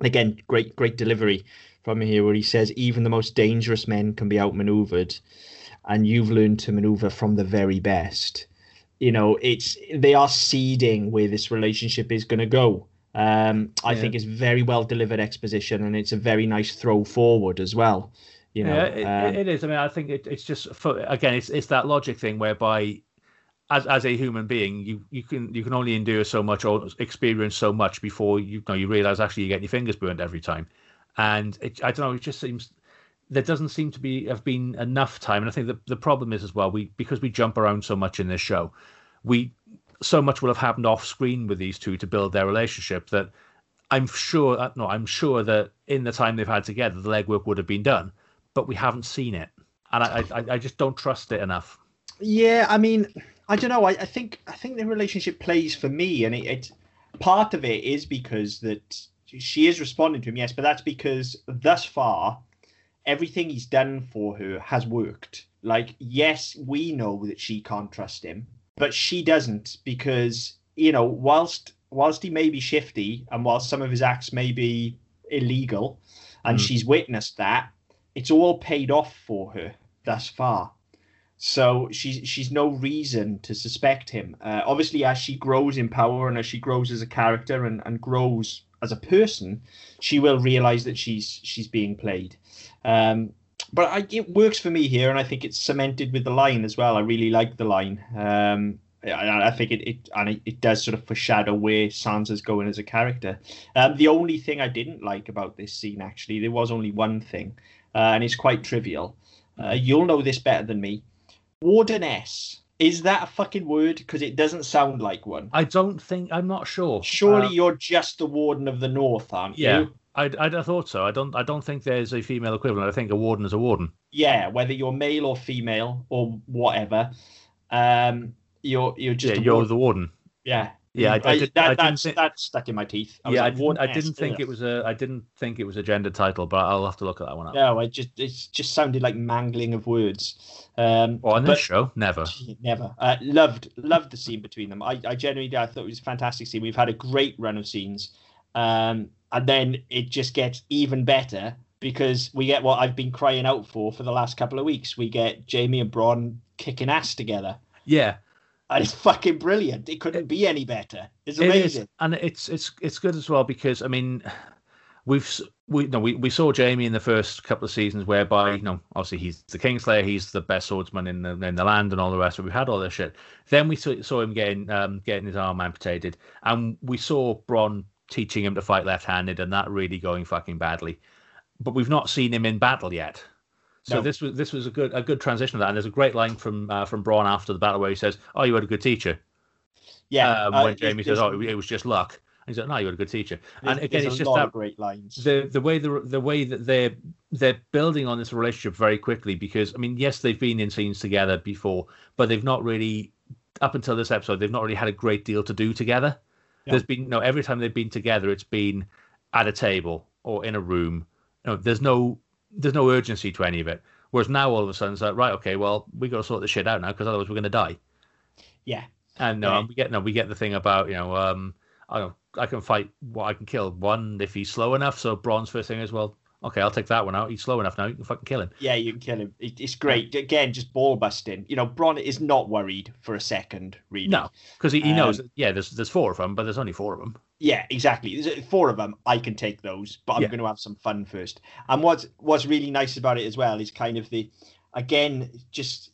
A: again great great delivery from here where he says even the most dangerous men can be outmaneuvered and you've learned to maneuver from the very best. You know, it's they are seeding where this relationship is going to go. Um, I
B: Yeah.
A: think it's very well delivered exposition, and it's a very nice throw forward as well. You know,
B: yeah, it,
A: um,
B: it is. I mean, I think it, it's just for, again, it's it's that logic thing whereby, as as a human being, you you can you can only endure so much or experience so much before you, know you realize actually you get your fingers burned every time, and it, I don't know. It just seems there doesn't seem to be have been enough time, and I think the the problem is as well we because we jump around so much in this show, we so much will have happened off screen with these two to build their relationship that I'm sure uh, no, I'm sure that in the time they've had together, the legwork would have been done, but we haven't seen it, and I I, I just don't trust it enough.
A: Yeah, I mean, I don't know. I, I think I think the relationship plays for me, and it, it part of it is because that she is responding to him, yes, but that's because thus far everything he's done for her has worked. Like, yes, we know that she can't trust him, but she doesn't because you know, whilst whilst he may be shifty and whilst some of his acts may be illegal, and
B: Mm.
A: she's witnessed that, it's all paid off for her thus far. So she's she's no reason to suspect him. Uh, obviously, as she grows in power and as she grows as a character and, and grows as a person, she will realize that she's she's being played. Um, but I, it works for me here, and I think it's cemented with the line as well. I really like the line. Um, I, I think it, it and it, it does sort of foreshadow where Sansa's going as a character. Um, the only thing I didn't like about this scene, actually, there was only one thing, uh, and it's quite trivial. Uh, you'll know this better than me. Wardeness. Is that a fucking word? Because it doesn't sound like one.
B: I don't think I'm not sure.
A: Surely
B: Uh,
A: you're just the warden of the north, aren't
B: yeah,
A: you?
B: I, I, I thought so. I don't I don't think there's a female equivalent. I think a warden is a warden.
A: Yeah, whether you're male or female or whatever, um, you're you're just
B: yeah, you're
A: warden.
B: the warden.
A: yeah.
B: Yeah, I, I, did,
A: that,
B: I didn't
A: that's
B: think,
A: that's stuck in my teeth. I was
B: yeah, I didn't, I didn't think
A: ugh.
B: it was a I didn't think it was a gender title, but I'll have to look at that one up.
A: No, I just it just sounded like mangling of words. Um,
B: on
A: but-
B: this show, never. (laughs)
A: Never. Uh, loved loved the scene between them. I, I genuinely did. I thought it was a fantastic scene. We've had a great run of scenes. Um, and then it just gets even better because we get what I've been crying out for for the last couple of weeks. We get Jaime and Bronn kicking ass together.
B: Yeah,
A: And it's fucking brilliant. It couldn't be any better. It's
B: It
A: amazing.
B: and it's it's it's good as well because I mean, we've we no we, we saw Jaime in the first couple of seasons whereby you know obviously he's the Kingslayer, he's the best swordsman in the in the land and all the rest. But we've had all this shit. Then we saw, saw him getting um getting his arm amputated, and we saw Bronn teaching him to fight left-handed, and that really going fucking badly. But we've not seen him in battle yet. So
A: No.
B: this was this was a good a good transition of that, and there's a great line from uh, from Bronn after the battle where he says, "Oh, you had a good teacher."
A: Yeah.
B: um,
A: uh,
B: when Jaime says, "Oh, it was just luck," and he's like, "No, you had a good teacher." And again, it's just that
A: great lines.
B: the the way the the way that they're they're building on this relationship very quickly because I mean, yes, they've been in scenes together before, but they've not really up until this episode they've not really had a great deal to do together.
A: Yeah.
B: There's been no every time they've been together, it's been at a table or in a room. You know, there's no there's no urgency to any of it. Whereas now all of a sudden it's like, right, okay, well, we got to sort this shit out now because otherwise we're going to die.
A: Yeah.
B: And no,
A: Yeah.
B: we get no, we get the thing about you know, um, I don't, I can fight what I can kill one if he's slow enough. So Bronn's first thing is well, okay, I'll take that one out. He's slow enough now. You can fucking kill him.
A: Yeah, you can kill him. It's great. Again, just ball busting. You know, Bronn is not worried for a second, really.
B: No, because he, he knows.
A: Um,
B: that, yeah, there's there's four of them, but there's only four of them.
A: Yeah, exactly. There's uh, four of them. I can take those, but I'm
B: Yeah.
A: going to have some fun first. And what's what's really nice about it as well is kind of the, again, just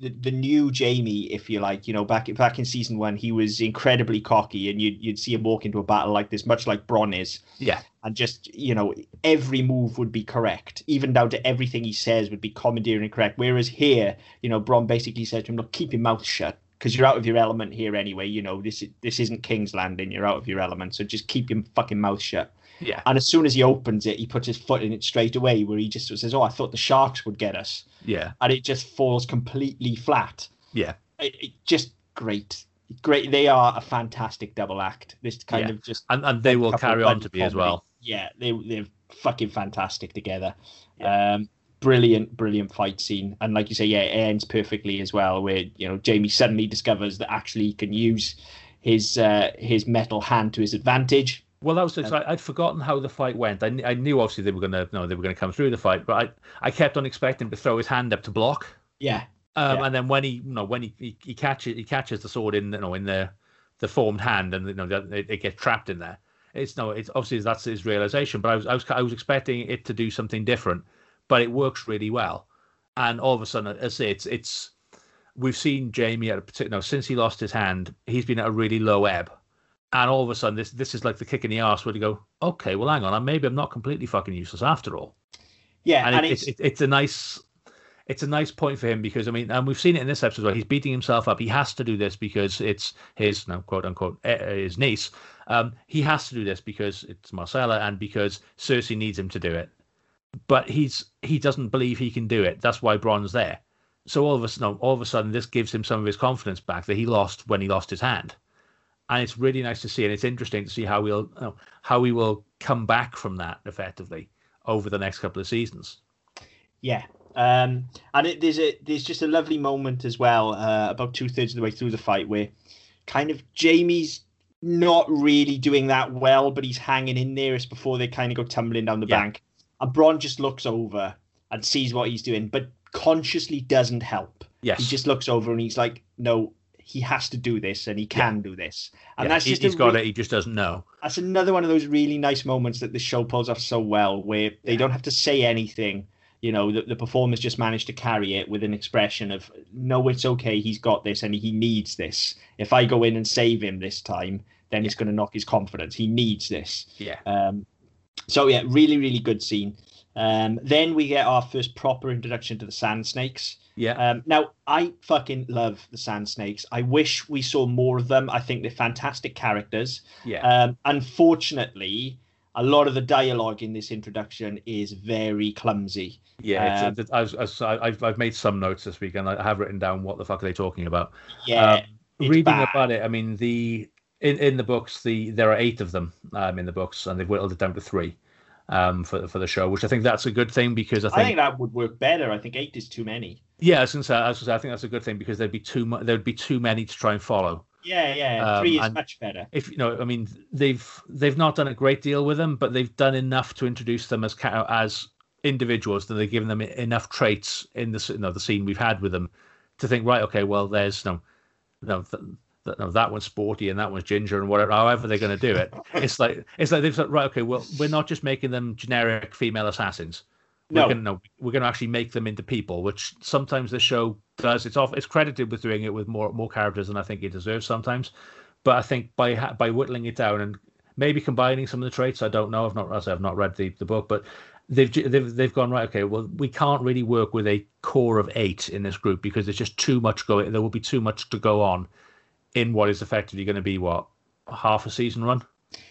A: the, the new Jaime, if you like. You know, back back in season one, he was incredibly cocky, and you'd you'd see him walk into a battle like this, much like Bronn is,
B: Yeah,
A: and just you know every move would be correct, even down to everything he says would be commandeering correct. Whereas here, you know, Bronn basically said to him, "Look, keep your mouth shut." Because you're out of your element here anyway, you know this. This isn't King's Landing. You're out of your element, so just keep your fucking mouth shut.
B: yeah,
A: And as soon as he opens it, he puts his foot in it straight away, where he just says, "Oh, I thought the sharks would get us,"
B: yeah,
A: and it just falls completely flat.
B: yeah.
A: It, it just great, great. They are a fantastic double act. This kind
B: Yeah.
A: of just
B: And and they will carry on to be as well.
A: Yeah, they they're fucking fantastic together. Um, brilliant, brilliant fight scene, and like you say, yeah, it ends perfectly as well. Where you know Jaime suddenly discovers that actually he can use his uh, his metal hand to his advantage.
B: Well, that was just, I, I'd forgotten how the fight went. I, I knew obviously they were gonna no they were gonna come through the fight, but I I kept on expecting him to throw his hand up to block.
A: Yeah,
B: Um,
A: Yeah.
B: and then when he, you know, when he, he, he catches he catches the sword in, you know, in the the formed hand, and you know, it, it gets trapped in there. it's no, it's obviously that's his realization. But I was I was I was expecting it to do something different, but it works really well. And all of a sudden, I say it's it's we've seen Jaime at a particular since he lost his hand, he's been at a really low ebb. And all of a sudden, this this is like the kick in the ass where you go, okay, well, hang on, maybe I'm not completely fucking useless after all.
A: Yeah,
B: and,
A: and
B: it,
A: it's,
B: it's, it's a nice it's a nice point for him because I mean, and we've seen it in this episode as well. He's beating himself up. He has to do this because it's his, no, quote unquote, eh, eh, his niece. Um, he has to do this because it's Myrcella and because Cersei needs him to do it. But he's he doesn't believe he can do it. That's why Bronn's there. So all of a sudden, all of a sudden, this gives him some of his confidence back that he lost when he lost his hand, and it's really nice to see. And it's interesting to see how we'll how we will come back from that effectively over the next couple of seasons.
A: Yeah, um, and it, there's a there's just a lovely moment as well, uh, about two thirds of the way through the fight, where kind of Jaime's not really doing that well, but he's hanging in there. It's before they kind of go tumbling down the
B: Yeah.
A: bank, and Bronn just looks over and sees what he's doing, but consciously doesn't help.
B: Yes,
A: He just looks over and he's like, "No, he has to do this, and he can do this." And
B: Yeah,
A: that's just
B: he's got
A: re-
B: it. He just doesn't know.
A: that's another one of those really nice moments that the show pulls off so well where they
B: Yeah.
A: don't have to say anything you know the, the performers just manage to carry it with an expression of no it's okay he's got this and he needs this if i go in and save him this time then it's going to knock his confidence he needs this
B: Yeah,
A: um, so yeah really really good scene um, then we get our first proper introduction to the sand snakes
B: yeah,
A: um, now, I fucking love the Sand Snakes. I wish we saw more of them. I think they're fantastic characters.
B: yeah.
A: Um, unfortunately, a lot of the dialogue in this introduction is very clumsy.
B: Yeah,
A: Um,
B: it's, I was, I I've made some notes this week, and I have written down what the fuck are they talking about.
A: Yeah,
B: Um, reading
A: bad.
B: about it, I mean the in in the books, the there are eight of them um, in the books, and they've whittled it down to three um, for for the show, which I think that's a good thing because I
A: I
B: think,
A: think that would work better. I think eight is too many.
B: yeah, I was gonna say, I, was gonna say, I think that's a good thing because there'd be too mu- there'd be too many to try and follow.
A: Yeah, yeah,
B: Um,
A: three is much better.
B: If you know, I mean, they've they've not done a great deal with them, but they've done enough to introduce them as as individuals that they've given them enough traits in the you know the scene we've had with them to think right, okay, well, there's no no. Th- th- no, that one's sporty and that one's ginger and whatever. However, they're going to do it. (laughs) It's like it's like they've said, right, okay, well, we're not just making them generic female assassins. We're
A: No.
B: gonna no, we're gonna actually make them into people, which sometimes the show does. It's off. It's credited with doing it with more more characters than I think it deserves sometimes. But I think by by whittling it down and maybe combining some of the traits, I don't know. I've not as I've not read the, the book, but they've they've they've gone right. Okay, well, we can't really work with a core of eight in this group because there's just too much going. There will be too much to go on in what is effectively going to be what half a season run.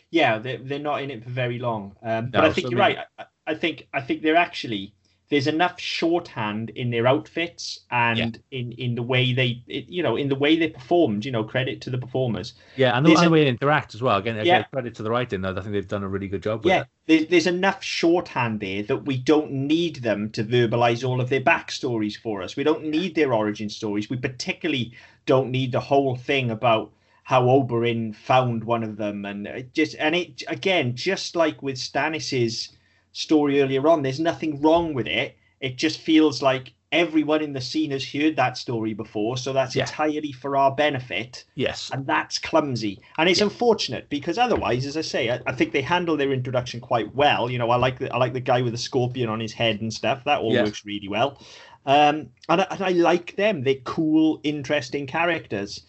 A: Yeah, they're, they're not in it for very long. Um, but I think
B: so
A: you're
B: maybe-
A: right. I, I think I think they're actually there's enough shorthand in their outfits and in in the way they it, you know in the way they performed. You know, credit to the performers.
B: Yeah, and the, and the way they interact as well. Again, again
A: Yeah.
B: credit to the writing. Though I think they've done a really good job with
A: Yeah,
B: it.
A: there's, there's enough shorthand there that we don't need them to verbalize all of their backstories for us. We don't need their origin stories. We particularly don't need the whole thing about how Oberyn found one of them and just and it again just like with Stannis's story earlier on there's nothing wrong with it. It just feels like everyone in the scene has heard that story before so that's
B: Yeah.
A: entirely for our benefit.
B: Yes.
A: and that's clumsy. And it's unfortunate because otherwise as i say I, I think they handle their introduction quite well. You know i like the i like the guy with the scorpion on his head and stuff. That all
B: Yeah.
A: works really well. Um and I, and I like them. They're cool interesting characters.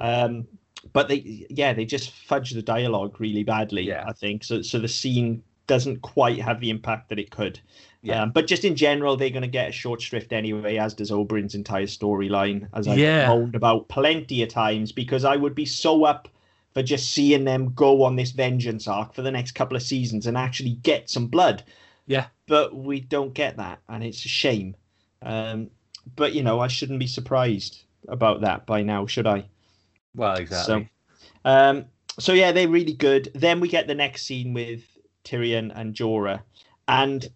A: Um but they yeah they just fudge the dialogue really badly
B: Yeah.
A: i think. So so the scene doesn't quite have the impact that it could
B: Yeah.
A: um, but just in general, they're going to get a short shrift anyway, as does Oberyn's entire storyline, as I've
B: Yeah.
A: moaned about plenty of times, because I would be so up for just seeing them go on this vengeance arc for the next couple of seasons and actually get some blood.
B: Yeah.
A: But we don't get that, and it's a shame. Um, but, you know, I shouldn't be surprised about that by now, should I?
B: Well, exactly.
A: So, um, so yeah, they're really good. Then we get the next scene with Tyrion and Jorah, and.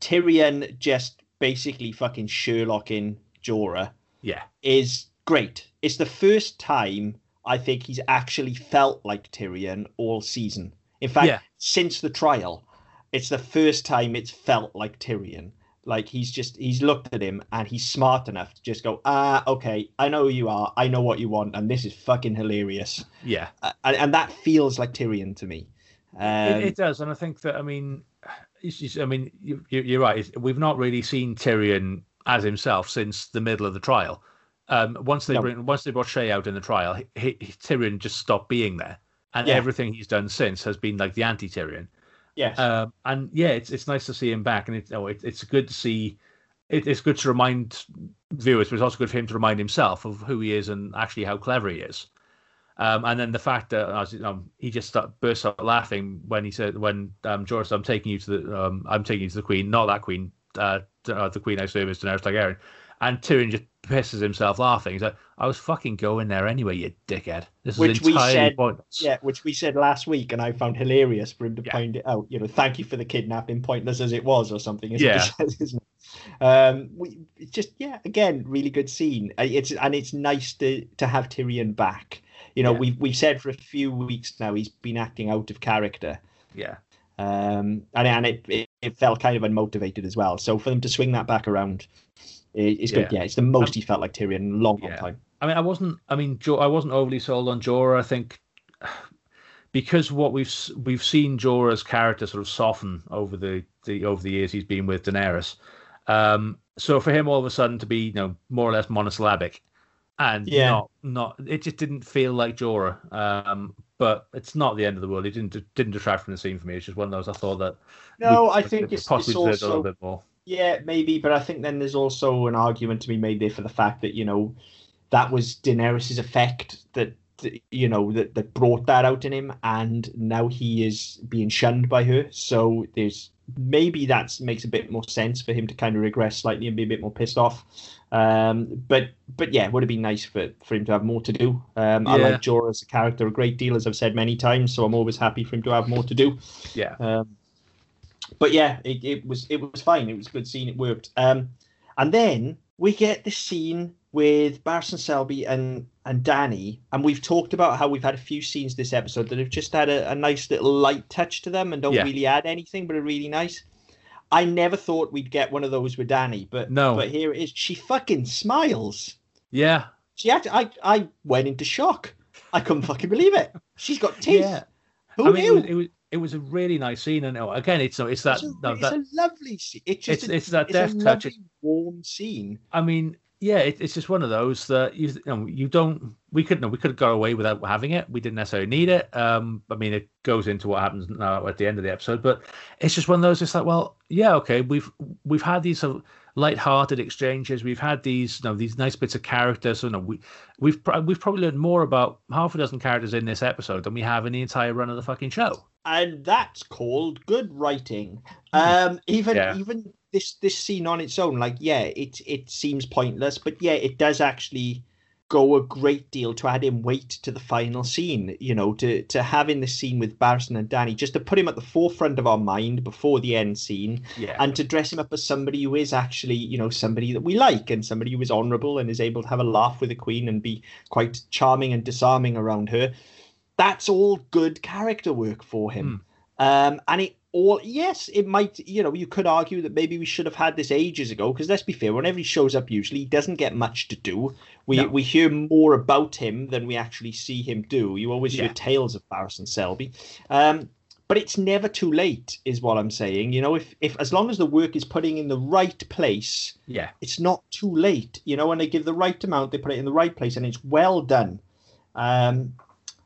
A: Tyrion just basically fucking Sherlocking Jorah
B: yeah.
A: is great. It's the first time I think he's actually felt like Tyrion all season. In fact,
B: Yeah.
A: since the trial, it's the first time it's felt like Tyrion. Like he's just he's looked at him and he's smart enough to just go, ah, okay, I know who you are, I know what you want, and this is fucking hilarious.
B: Yeah.
A: Uh, and, and that feels like Tyrion to me. Um,
B: it, it does, and I think that I mean, it's just, I mean, you, you- you're right. It's- We've not really seen Tyrion as himself since the middle of the trial. Um, once they
A: No.
B: bring, once they brought Shae out in the trial, he, he, Tyrion just stopped being there, and
A: Yeah.
B: everything he's done since has been like the anti-Tyrion.
A: yes.
B: Um, and yeah, it's it's nice to see him back, and it's oh, it, it's good to see. It, it's good to remind viewers, but it's also good for him to remind himself of who he is and actually how clever he is. Um, and then the fact that as, um, he just start, burst out laughing when he said, "When um, Jorah, I'm taking you to the, um, I'm taking you to the Queen, not that Queen, uh, uh, the Queen I serve is Daenerys Targaryen." And Tyrion just pisses himself laughing. He's like, "I was fucking going there anyway, you dickhead. This
A: Which
B: is
A: we
B: entirely
A: said-
B: pointless."
A: Yeah, which we said last week, and I found hilarious for him to
B: Yeah.
A: point it out. You know, thank you for the kidnapping, pointless as it was, or something.
B: Yeah. (laughs)
A: says? Um, we just yeah, again, really good scene. Uh, It's and it's nice to to have Tyrion back. You know,
B: Yeah.
A: we've we've said for a few weeks now he's been acting out of character,
B: yeah.
A: um, and and it, it it felt kind of unmotivated as well. So for them to swing that back around, it's good.
B: Yeah.
A: Yeah, it's the most he felt like Tyrion in a long, long
B: Yeah.
A: time.
B: I mean, I wasn't. I mean, jo- I wasn't overly sold on Jorah. I think because what we've we've seen Jorah's character sort of soften over the, the over the years he's been with Daenerys. Um, so for him all of a sudden to be you know more or less monosyllabic, and
A: Yeah.
B: not not it just didn't feel like Jorah. Um, but it's not the end of the world. It didn't didn't detract from the scene for me. It's just one of those. I thought that
A: No, I think it's, it's
B: possibly deserved a little bit more.
A: Yeah, maybe, but I think then there's also an argument to be made there for the fact that you know that was Daenerys's effect that you know that that brought that out in him, and now he is being shunned by her. So there's maybe that makes a bit more sense for him to kind of regress slightly and be a bit more pissed off. Um, but but yeah, would have been nice for for him to have more to do. Um, I like Jorah as a character a great deal, as I've said many times. So I'm always happy for him to have more to do.
B: Yeah.
A: Um, but yeah, it, it was it was fine. It was a good scene. It worked. Um, and then we get the scene with Barristan Selmy and and Danny, and we've talked about how we've had a few scenes this episode that have just had a, a nice little light touch to them and don't
B: Yeah.
A: really add anything, but are really nice. I never thought we'd get one of those with Danny, but
B: No.
A: but here it is. She fucking smiles.
B: Yeah.
A: She act- I I went into shock. I couldn't fucking believe it. She's got teeth.
B: Yeah.
A: Who
B: I mean, it
A: knew?
B: was, it was it was a really nice scene, and oh, again, it's it's that
A: it's, a,
B: no,
A: it's
B: that
A: a lovely scene. It's just
B: it's
A: a,
B: it's that
A: it's
B: death
A: a
B: touch.
A: lovely, warm scene.
B: I mean, yeah, it, it's just one of those that you, you know you don't. We could no, we could have got away without having it. We didn't necessarily need it. Um, I mean, it goes into what happens now at the end of the episode, but it's just one of those. It's like, well, yeah, okay, we've we've had these sort of light-hearted exchanges. We've had these, you know, these nice bits of character. So, you know, we we've we've probably learned more about half a dozen characters in this episode than we have in the entire run of the fucking show.
A: And that's called good writing. Um, even
B: Yeah.
A: even this this scene on its own, like yeah, it it seems pointless, but yeah, it does actually go a great deal to add in weight to the final scene. You know, to to have in the scene with Barristan and Danny, just to put him at the forefront of our mind before the end scene,
B: Yeah,
A: and to dress him up as somebody who is actually, you know, somebody that we like and somebody who is honourable and is able to have a laugh with the Queen and be quite charming and disarming around her. That's all good character work for him. Um, and it all, yes, it might, you know, you could argue that maybe we should have had this ages ago because let's be fair, whenever he shows up, usually he doesn't get much to do. We
B: No.
A: we hear more about him than we actually see him do. You always
B: Yeah.
A: hear tales of Barristan Selmy. Um, but it's never too late, is what I'm saying. You know, if if as long as the work is putting in the right place,
B: yeah,
A: it's not too late. You know, when they give the right amount, they put it in the right place, and it's well done. Um,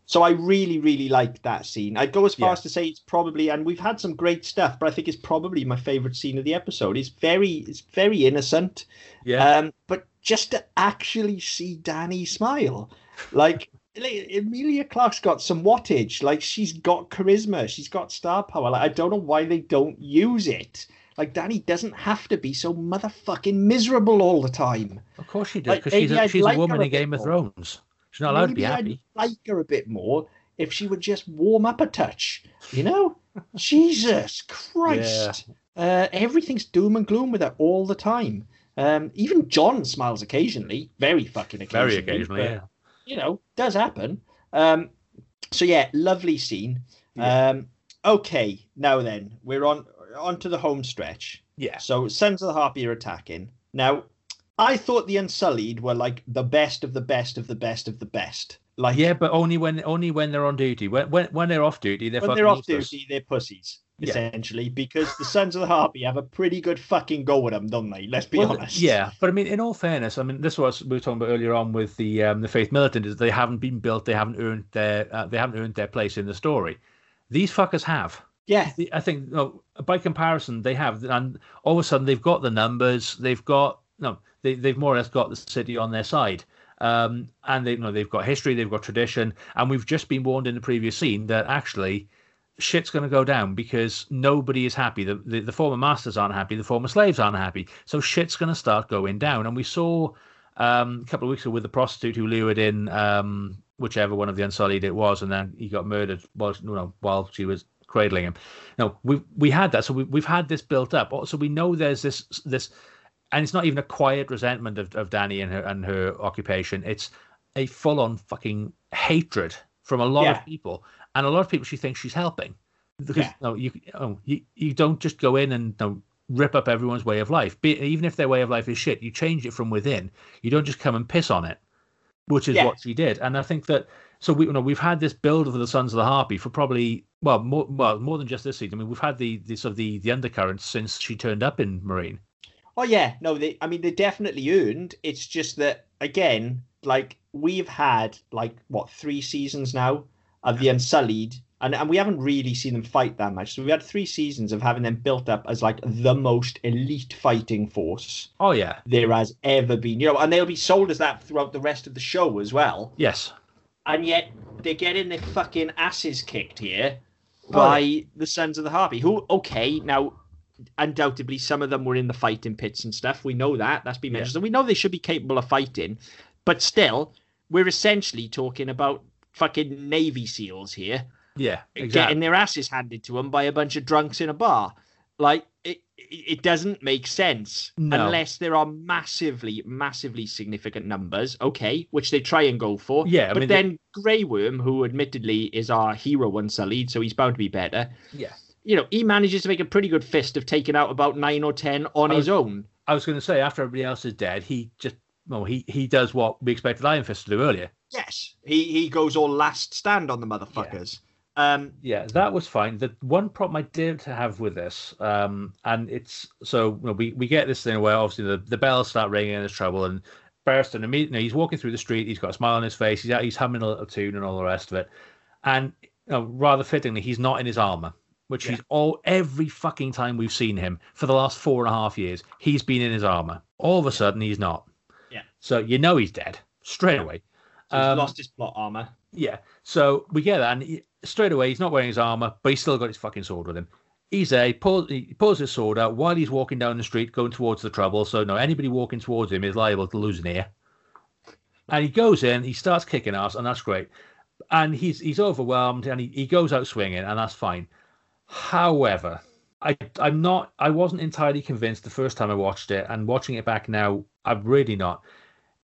A: so I really, really like that scene. I'd go as far
B: Yeah.
A: as to say it's probably, and we've had some great stuff, but I think it's probably my favorite scene of the episode. It's very, it's very innocent,
B: yeah.
A: um, but just to actually see Danny smile, like. (laughs) like, Emilia Clarke's got some wattage. Like she's got charisma. She's got star power. Like I don't know why they don't use it. Like Danny doesn't have to be so motherfucking miserable all the time.
B: of course she does
A: like,
B: because she's
A: maybe
B: a, she's
A: like
B: a woman in Game of. Thrones. She's not allowed to be happy.
A: I'd like her a bit more if she would just warm up a touch. You know, (laughs) Jesus Christ! Uh, everything's doom and gloom with her all the time. Um, even Jon smiles occasionally, very fucking occasionally.
B: Very occasionally,
A: but,
B: yeah.
A: You know, does happen. Um, so yeah, lovely scene.
B: Yeah.
A: Um, okay, now then we're on on to the home stretch.
B: Yeah.
A: So Sons of the Harpy are attacking. Now, I thought the Unsullied were like the best of the best of the best of the best. Like
B: Yeah, but only when only when they're on duty. When when, when they're off duty, they're
A: when
B: fucking
A: they're off
B: useless.
A: duty, they're pussies.
B: Yeah.
A: Essentially, because the Sons of the Harpy have a pretty good fucking go at them, don't they? Let's be
B: Well,
A: honest.
B: Yeah, but I mean, in all fairness, I mean, this was we were talking about earlier on with the um, the Faith Militant is they haven't been built, they haven't earned their uh, they haven't earned their place in the story. These fuckers have.
A: yeah,
B: I think no, by comparison, they have, and all of a sudden they've got the numbers, they've got no, they they've more or less got the city on their side. Um, and they you know they've got history, they've got tradition, and we've just been warned in the previous scene that actually shit's going to go down because nobody is happy. The, the the former masters aren't happy. The former slaves aren't happy. So shit's going to start going down. And we saw um, a couple of weeks ago with the prostitute who lured in um, whichever one of the Unsullied it was, and then he got murdered while you know, while she was cradling him. No, we we had that. So we we've had this built up. So we know there's this this, and it's not even a quiet resentment of, of Danny and her and her occupation. It's a full on fucking hatred from a lot
A: Yeah.
B: of people, and a lot of people she thinks she's helping. Because
A: Yeah.
B: no, you, oh, you you don't just go in and no, rip up everyone's way of life. Be, even if their way of life is shit, you change it from within. You don't just come and piss on it, which is
A: Yeah.
B: what she did. And I think that so we you know we've had this build of the Sons of the Harpy for probably well more well more than just this season. I mean we've had the the sort of the the undercurrents since she turned up in Meereen.
A: Oh yeah, no, they. I mean, they definitely earned. It's just that again, like we've had like what three seasons now of the Unsullied, and and we haven't really seen them fight that much. So we've had three seasons of having them built up as like the most elite fighting force
B: Oh yeah,
A: there has ever been. You know, and they'll be sold as that throughout the rest of the show as well.
B: yes,
A: And yet they're getting their fucking asses kicked here
B: Oh,
A: by the Sons of the Harpy. Who, okay, now undoubtedly some of them were in the fighting pits and stuff. We know that. That's been
B: Yeah.
A: mentioned. So we know they should be capable of fighting. But still, we're essentially talking about fucking Navy SEALs here
B: yeah,
A: getting their asses handed to them by a bunch of drunks in a bar. Like it, it doesn't make sense
B: No.
A: unless there are massively, massively significant numbers. Okay, which they try and go for.
B: Yeah, I
A: but
B: mean, they-
A: then Grey Worm, who admittedly is our hero Unsullied, so he's bound to be better.
B: Yeah.
A: You know, he manages to make a pretty good fist of taking out about nine or ten on
B: I
A: his own.
B: I was going to say after everybody else is dead, he just well he he does what we expected Iron Fist to do earlier.
A: Yes, he he goes all last stand on the motherfuckers. Um,
B: Yeah, that was fine. The one problem I did have with this, um, and it's so you know, we we get this thing where obviously the, the bells start ringing and there's trouble, and Barristan immediately he's walking through the street, he's got a smile on his face, he's out, he's humming a little tune and all the rest of it, and you know, rather fittingly, he's not in his armor, which
A: Yeah.
B: he's all every fucking time we've seen him for the last four and a half years, he's been in his armor. All of a sudden, he's not.
A: Yeah.
B: So you know he's dead straight away.
A: so he's
B: Um,
A: lost his plot armor.
B: Yeah. So we get that, and he, straight away he's not wearing his armor, but he's still got his fucking sword with him. He's there. He pulls, he pulls his sword out while he's walking down the street, going towards the trouble. So no, anybody walking towards him is liable to lose an ear. And he goes in, he starts kicking ass, and that's great. And he's he's overwhelmed, and he, he goes out swinging, and that's fine. However, I I'm not I wasn't entirely convinced the first time I watched it, and watching it back now, I'm really not.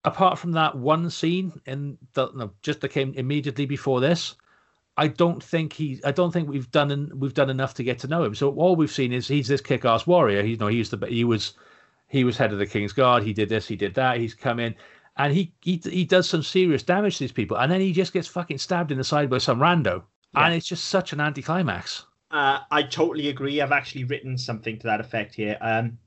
B: Apart from that one scene in the no, just that came immediately before this, I don't think he I don't think we've done we've done enough to get to know him. So all we've seen is he's this kick-ass warrior. He's no he's the he was he was head of the King's Guard. He did this, he did that. He's come in and he he he does some serious damage to these people, and then he just gets fucking stabbed in the side by some rando,
A: Yeah.
B: and it's just such an anticlimax.
A: Uh, I totally agree. I've actually written something to that effect here. Um,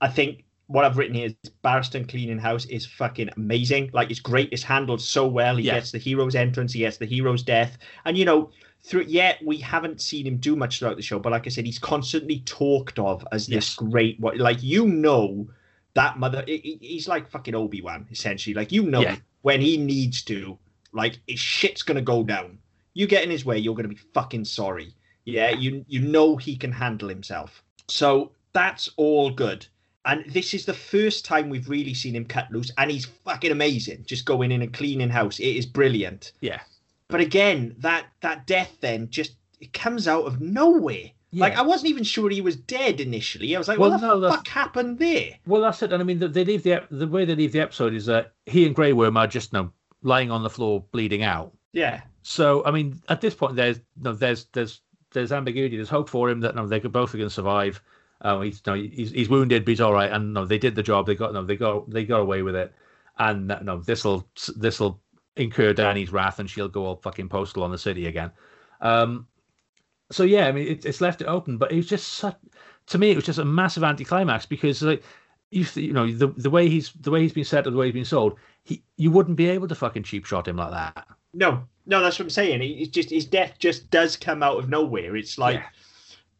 A: I think what I've written here is Barristan cleaning house is fucking amazing. Like it's great. It's handled so well. He
B: Yeah.
A: gets the hero's entrance. He gets the hero's death. And you know, through yet we haven't seen him do much throughout the show. But like I said, he's constantly talked of as this
B: Yes.
A: great. What like you know that mother. he- he- He's like fucking Obi Wan essentially. Like you know
B: Yeah.
A: when he needs to. Like his shit's gonna go down. You get in his way, you're gonna be fucking sorry. Yeah, you you know he can handle himself. So that's all good. And this is the first time we've really seen him cut loose, and he's fucking amazing. Just going in and cleaning house. It is brilliant.
B: Yeah.
A: But again, that that death then just it comes out of nowhere.
B: Yeah.
A: Like I wasn't even sure he was dead initially. I was like,
B: Well,
A: what the
B: no, that's-
A: fuck happened there?
B: Well, that's it. And I mean, they leave the the way they leave the episode is that he and Grey Worm are just you know, lying on the floor bleeding out.
A: Yeah.
B: So I mean, at this point, there's no, there's there's there's ambiguity. There's hope for him that no, they could both are going to survive. Oh, he's no, he's he's wounded, but he's all right. And no, they did the job. They got no, they got they got away with it. And uh, no, this will this will incur Danny's wrath, and she'll go all fucking postal on the city again. Um, so yeah, I mean, it, it's left it open, but it was just such, to me, it was just a massive anticlimax because like you you know the the way he's the way he's been set or the way he's been sold, he you wouldn't be able to fucking cheap shot him like that.
A: No, no, that's what I'm saying. It's just his death just does come out of nowhere. It's like
B: Yeah.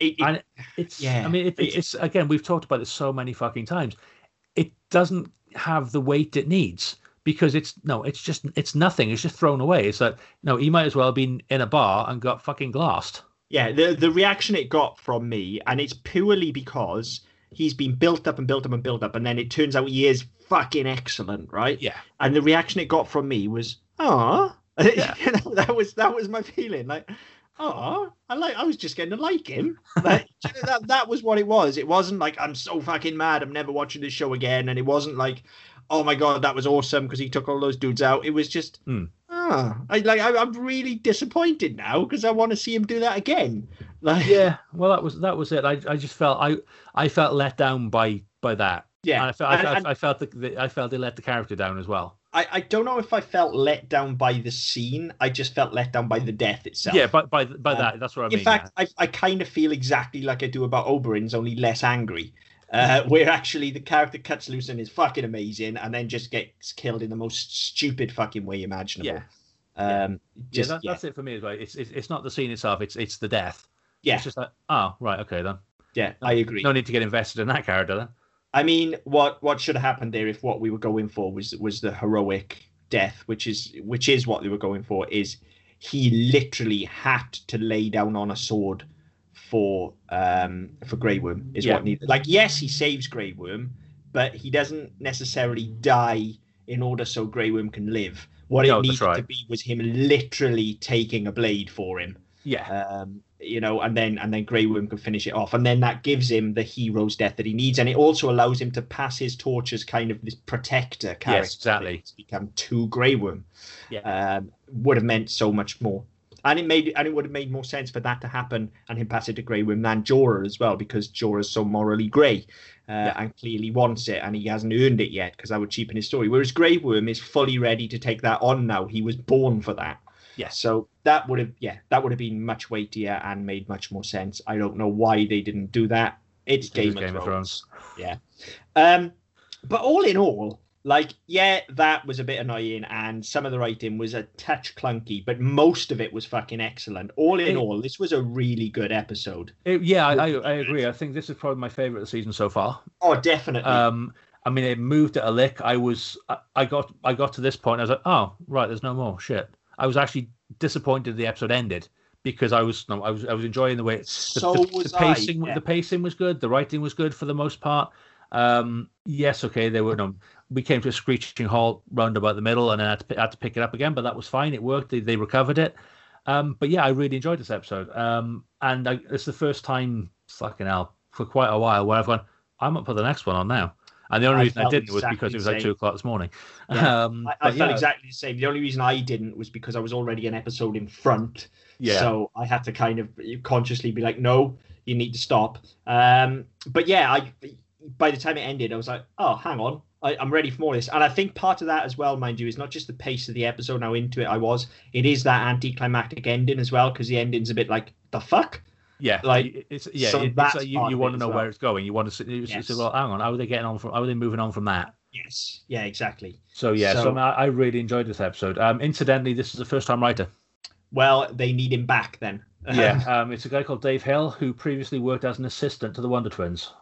A: it, it-
B: and it's
A: yeah,
B: I mean it,
A: it's-
B: it's again we've talked about this so many fucking times. It doesn't have the weight it needs because it's no, it's just it's nothing. It's just thrown away. It's like no, he might as well have been in a bar and got fucking glassed.
A: yeah, the the reaction it got from me, and it's purely because he's been built up and built up and built up, and then it turns out he is fucking excellent, right?
B: Yeah.
A: And the reaction it got from me was, "Ah,"
B: Yeah. (laughs)
A: you know, that was that was my feeling. Like, "Oh, I like, I was just getting to like him." (laughs) Like, you know, that that was what it was. It wasn't like I'm so fucking mad, I'm never watching this show again, and it wasn't like, "Oh my god, that was awesome" because he took all those dudes out. It was just,
B: Hmm.
A: ah, I like, I, I'm really disappointed now because I want to see him do that again. (laughs) Like,
B: Yeah. Well, that was that was it. I I just felt I I felt let down by by that.
A: yeah.
B: And I felt I,
A: And-
B: felt-
A: and-
B: I felt the, the, I felt they let the character down as well.
A: I, I don't know if I felt let down by the scene. I just felt let down by the death itself.
B: Yeah, by by by
A: Um,
B: that that's what I
A: In
B: mean.
A: fact, I, I kind of feel exactly like I do about Oberyn's, only less angry. Uh, (laughs) where actually the character cuts loose and is fucking amazing, and then just gets killed in the most stupid fucking way imaginable.
B: Yeah.
A: Um,
B: yeah,
A: just
B: that,
A: yeah,
B: that's it for me as well. It's, it's it's not the scene itself. It's it's the death.
A: yeah,
B: It's just like oh right okay then.
A: yeah, I agree.
B: No need to get invested in that character then.
A: I mean, what what should have happened there if what we were going for was was the heroic death, which is which is what they were going for, is he literally had to lay down on a sword for um for Grey Worm is
B: Yeah.
A: what needed. Like yes, he saves Grey Worm, but he doesn't necessarily die in order so Grey Worm can live. What
B: No,
A: it needed to be was him literally taking a blade for him
B: Yeah.
A: um, you know, and then and then Grey Worm can finish it off, and then that gives him the hero's death that he needs, and it also allows him to pass his torch as kind of this protector character.
B: Yes, exactly.
A: To become to Grey Worm,
B: Yeah.
A: um, would have meant so much more, and it made and it would have made more sense for that to happen and him pass it to Grey Worm than Jorah as well, because Jorah's so morally grey. Uh, and clearly wants it, and he hasn't earned it yet because that would cheapen his story. Whereas Grey Worm is fully ready to take that on now. He was born for that.
B: Yes.
A: So that would have, yeah, that would have been much weightier and made much more sense. I don't know why they didn't do that. It's
B: Because
A: Game,
B: it's
A: of, Thrones. Um, but all in all, like, yeah, that was a bit annoying, and some of the writing was a touch clunky, but most of it was fucking excellent. All in
B: It-
A: all, this was a really good episode.
B: It- yeah, I, I I agree. I think this is probably my favorite of the season so far.
A: Oh, definitely.
B: Um, I mean, it moved at a lick. I was, I, I got, I got to this point. I was like, oh, right, there's no more shit. I was actually disappointed the episode ended because I was, no, I was, I was enjoying the way it, the,
A: so
B: the,
A: was
B: the pacing,
A: I. yeah.
B: the pacing was good. The writing was good for the most part. Um, yes, okay, they were, no, we came to a screeching halt round about the middle, and then I had to, pi- had to pick it up again, but that was fine. It worked. They, they recovered it. Um, but yeah, I really enjoyed this episode. Um, and I, it's the first time, fucking hell, for quite a while where I've gone, I'm up for the next one on now. And the only
A: I
B: reason I didn't was because it was like two o'clock this morning.
A: Yeah.
B: Um,
A: I, I felt
B: yeah,
A: exactly the same. The only reason I didn't was because I was already an episode in front.
B: Yeah.
A: So I had to kind of consciously be like, no, you need to stop. Um, but yeah, I by the time it ended, I was like, oh, hang on. I, I'm ready for more of this. And I think part of that as well, mind you, is not just the pace of the episode, how into it I was. It is that anticlimactic ending as well, because the ending's a bit like, the fuck?
B: Yeah,
A: like,
B: it's yeah,
A: so
B: it- it's like you, you want to know
A: well.
B: where it's going. You want to see, you
A: Yes.
B: say, well, hang on, how are they getting on from? How are they moving on from that?
A: Yes. Yeah, exactly.
B: So yeah, so,
A: So-
B: I, I really enjoyed this episode. Um, incidentally, this is a first-time writer.
A: Well, they need him back then. (laughs)
B: Yeah, um, it's a guy called Dave Hill who previously worked as an assistant to the Wonder Twins.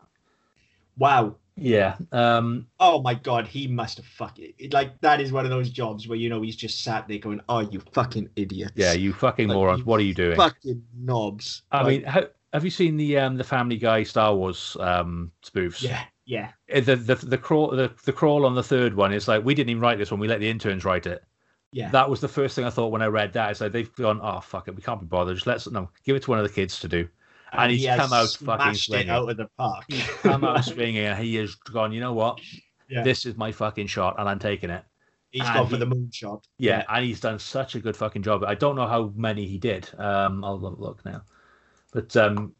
A: wow.
B: Yeah, um,
A: Oh my god, he must have fucking like that is one of those jobs where you know he's just sat there going, "Oh, you fucking idiots!
B: yeah, you fucking
A: Like,
B: morons!
A: you
B: What are you doing?
A: fucking knobs."
B: I
A: Like,
B: mean, how, have you seen the um the Family Guy Star Wars um spoofs?
A: yeah, yeah,
B: Uh, The the the crawl the, the crawl on the third one is like we didn't even write this one. We let the interns write it.
A: yeah.
B: That was the first thing I thought when I read that. It's like they've gone, oh fuck it, we can't be bothered. Just let's no give it to one of the kids to do. And he's
A: he
B: come out fucking swinging.
A: out of the park.
B: He's come out swinging, and he has gone. You know what?
A: Yeah.
B: This is my fucking shot, and I'm taking it.
A: He's
B: and
A: gone for
B: he-
A: the moonshot.
B: Yeah, and he's done such a good fucking job. I don't know how many he did. Um, I'll look- now, but um,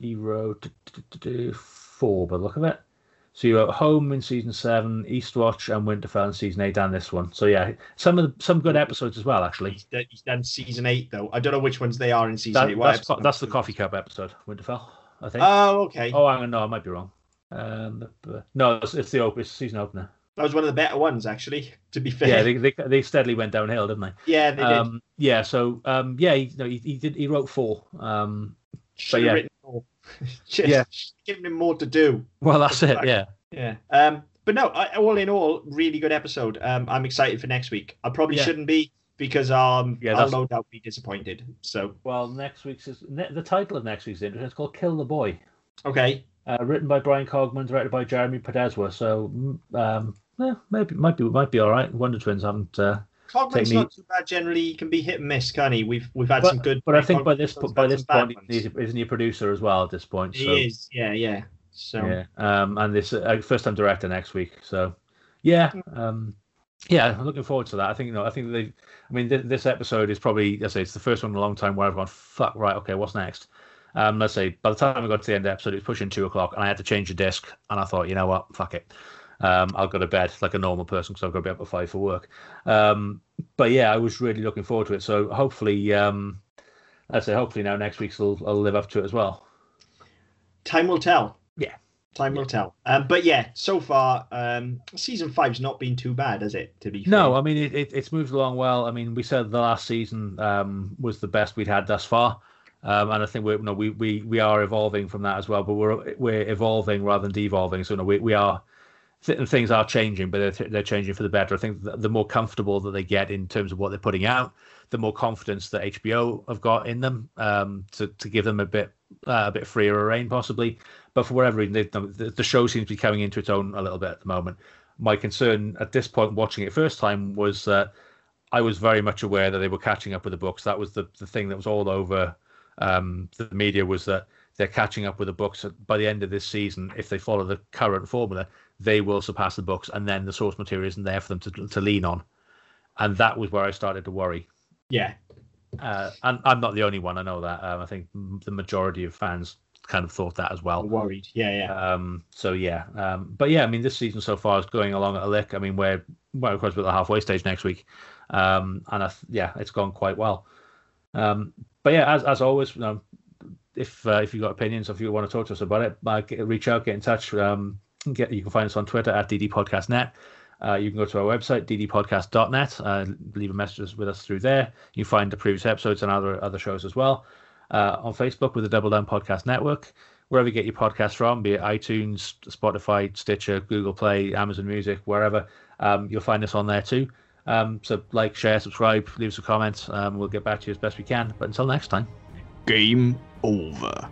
B: he wrote four But look at it. So you wrote Home in season seven, Eastwatch, and Winterfell in season eight, and this one. So yeah, some of the, some good episodes as well, actually.
A: He's done, he's done season eight though. I don't know which ones they are in season
B: That,
A: eight. What
B: that's, co- that's the coffee cup episode, Winterfell, I think.
A: Oh, okay.
B: oh, hang on, no, I might be wrong. Um, but- no, it's, it's the op- it's season opener.
A: That was one of the better ones, actually. To be fair.
B: Yeah, they, they they steadily went downhill, didn't they?
A: yeah, they did.
B: Um, yeah, so um, yeah, he, no, he, he did. He wrote four. Um,
A: Should have
B: yeah.
A: written. (laughs) Just
B: Yeah.
A: giving him more to do.
B: well, that's it. Yeah,
A: Yeah. Um, but no, I, all in all, really good episode. Um, I'm excited for next week. I probably
B: Yeah.
A: shouldn't be because um,
B: Yeah,
A: I'll
B: that's-
A: no doubt be disappointed. So
B: Well, next week's is ne- the title of next week's is. It's called "Kill the Boy,"
A: okay,
B: uh, written by Bryan Cogman, directed by Jeremy Podeswa. So, mm, um, yeah, maybe might be might be all right. Wonder Twins haven't. Uh,
A: Cogman's
B: Technique.
A: not too bad. Generally, he can be hit and miss, can he? We've we've had some good.
B: but I think by this by this point, he's, isn't he a producer as well at this point?
A: he is. Yeah, yeah. So
B: Yeah, um, and this uh, first time director next week. So, yeah, um, yeah, I'm looking forward to that. I think you know, I think they. I mean, th- this episode is probably, I say, it's the first one in a long time where I've gone, fuck, right, okay, what's next? Um, let's say by the time I got to the end of the episode, it was pushing two o'clock, and I had to change the disc, and I thought, you know what, fuck it. Um, I'll go to bed like a normal person because I've got to be up at five for work. Um, but yeah, I was really looking forward to it. So hopefully, um, I say, hopefully now next week's will, will live up to it as well.
A: time will tell.
B: Yeah.
A: Time will tell. Um, but yeah, so far, um, season five's not been too bad, has it? To be
B: No,
A: fair?
B: I mean it, it, it's moved along well. I mean, we said the last season um, was the best we'd had thus far, um, and I think we're you know, we we we are evolving from that as well. But we're we're evolving rather than devolving. So you know, we we are th- things are changing, but they're, they're changing for the better. I think the, the more comfortable that they get in terms of what they're putting out, the more confidence that HBO have got in them um, to to give them a bit uh, a bit freer reign possibly. But for whatever reason, they, the, the show seems to be coming into its own a little bit at the moment. My concern at this point, watching it first time, was that I was very much aware that they were catching up with the books. That was the, the thing that was all over um, the media was that they're catching up with the books. By the end of this season, if they follow the current formula, they will surpass the books, and then the source material isn't there for them to, to lean on. And that was where I started to worry.
A: yeah,
B: Uh, and I'm not the only one. I know that. Um, I think the majority of fans kind of thought that as well.
A: worried. Yeah, yeah.
B: Um, so yeah, um, but yeah, I mean, this season so far is going along at a lick. I mean, we're well, of course, we're at the halfway stage next week, um, and I, yeah, it's gone quite well. Um, but yeah, as as always, you know, if uh, if you've got opinions, or if you want to talk to us about it, uh, get, reach out, get in touch. Um, get you can find us on Twitter at ddpodcastnet. Uh, you can go to our website ddpodcast.net, uh, leave a message with us through there. You find the previous episodes and other other shows as well. Uh, on Facebook with the Double Down Podcast Network, wherever you get your podcast from, be it iTunes, Spotify, Stitcher, Google Play, Amazon Music, wherever, um, you'll find us on there too. Um, so like, share, subscribe, leave us a comment. Um, we'll get back to you as best we can. But until next time.
A: Game over.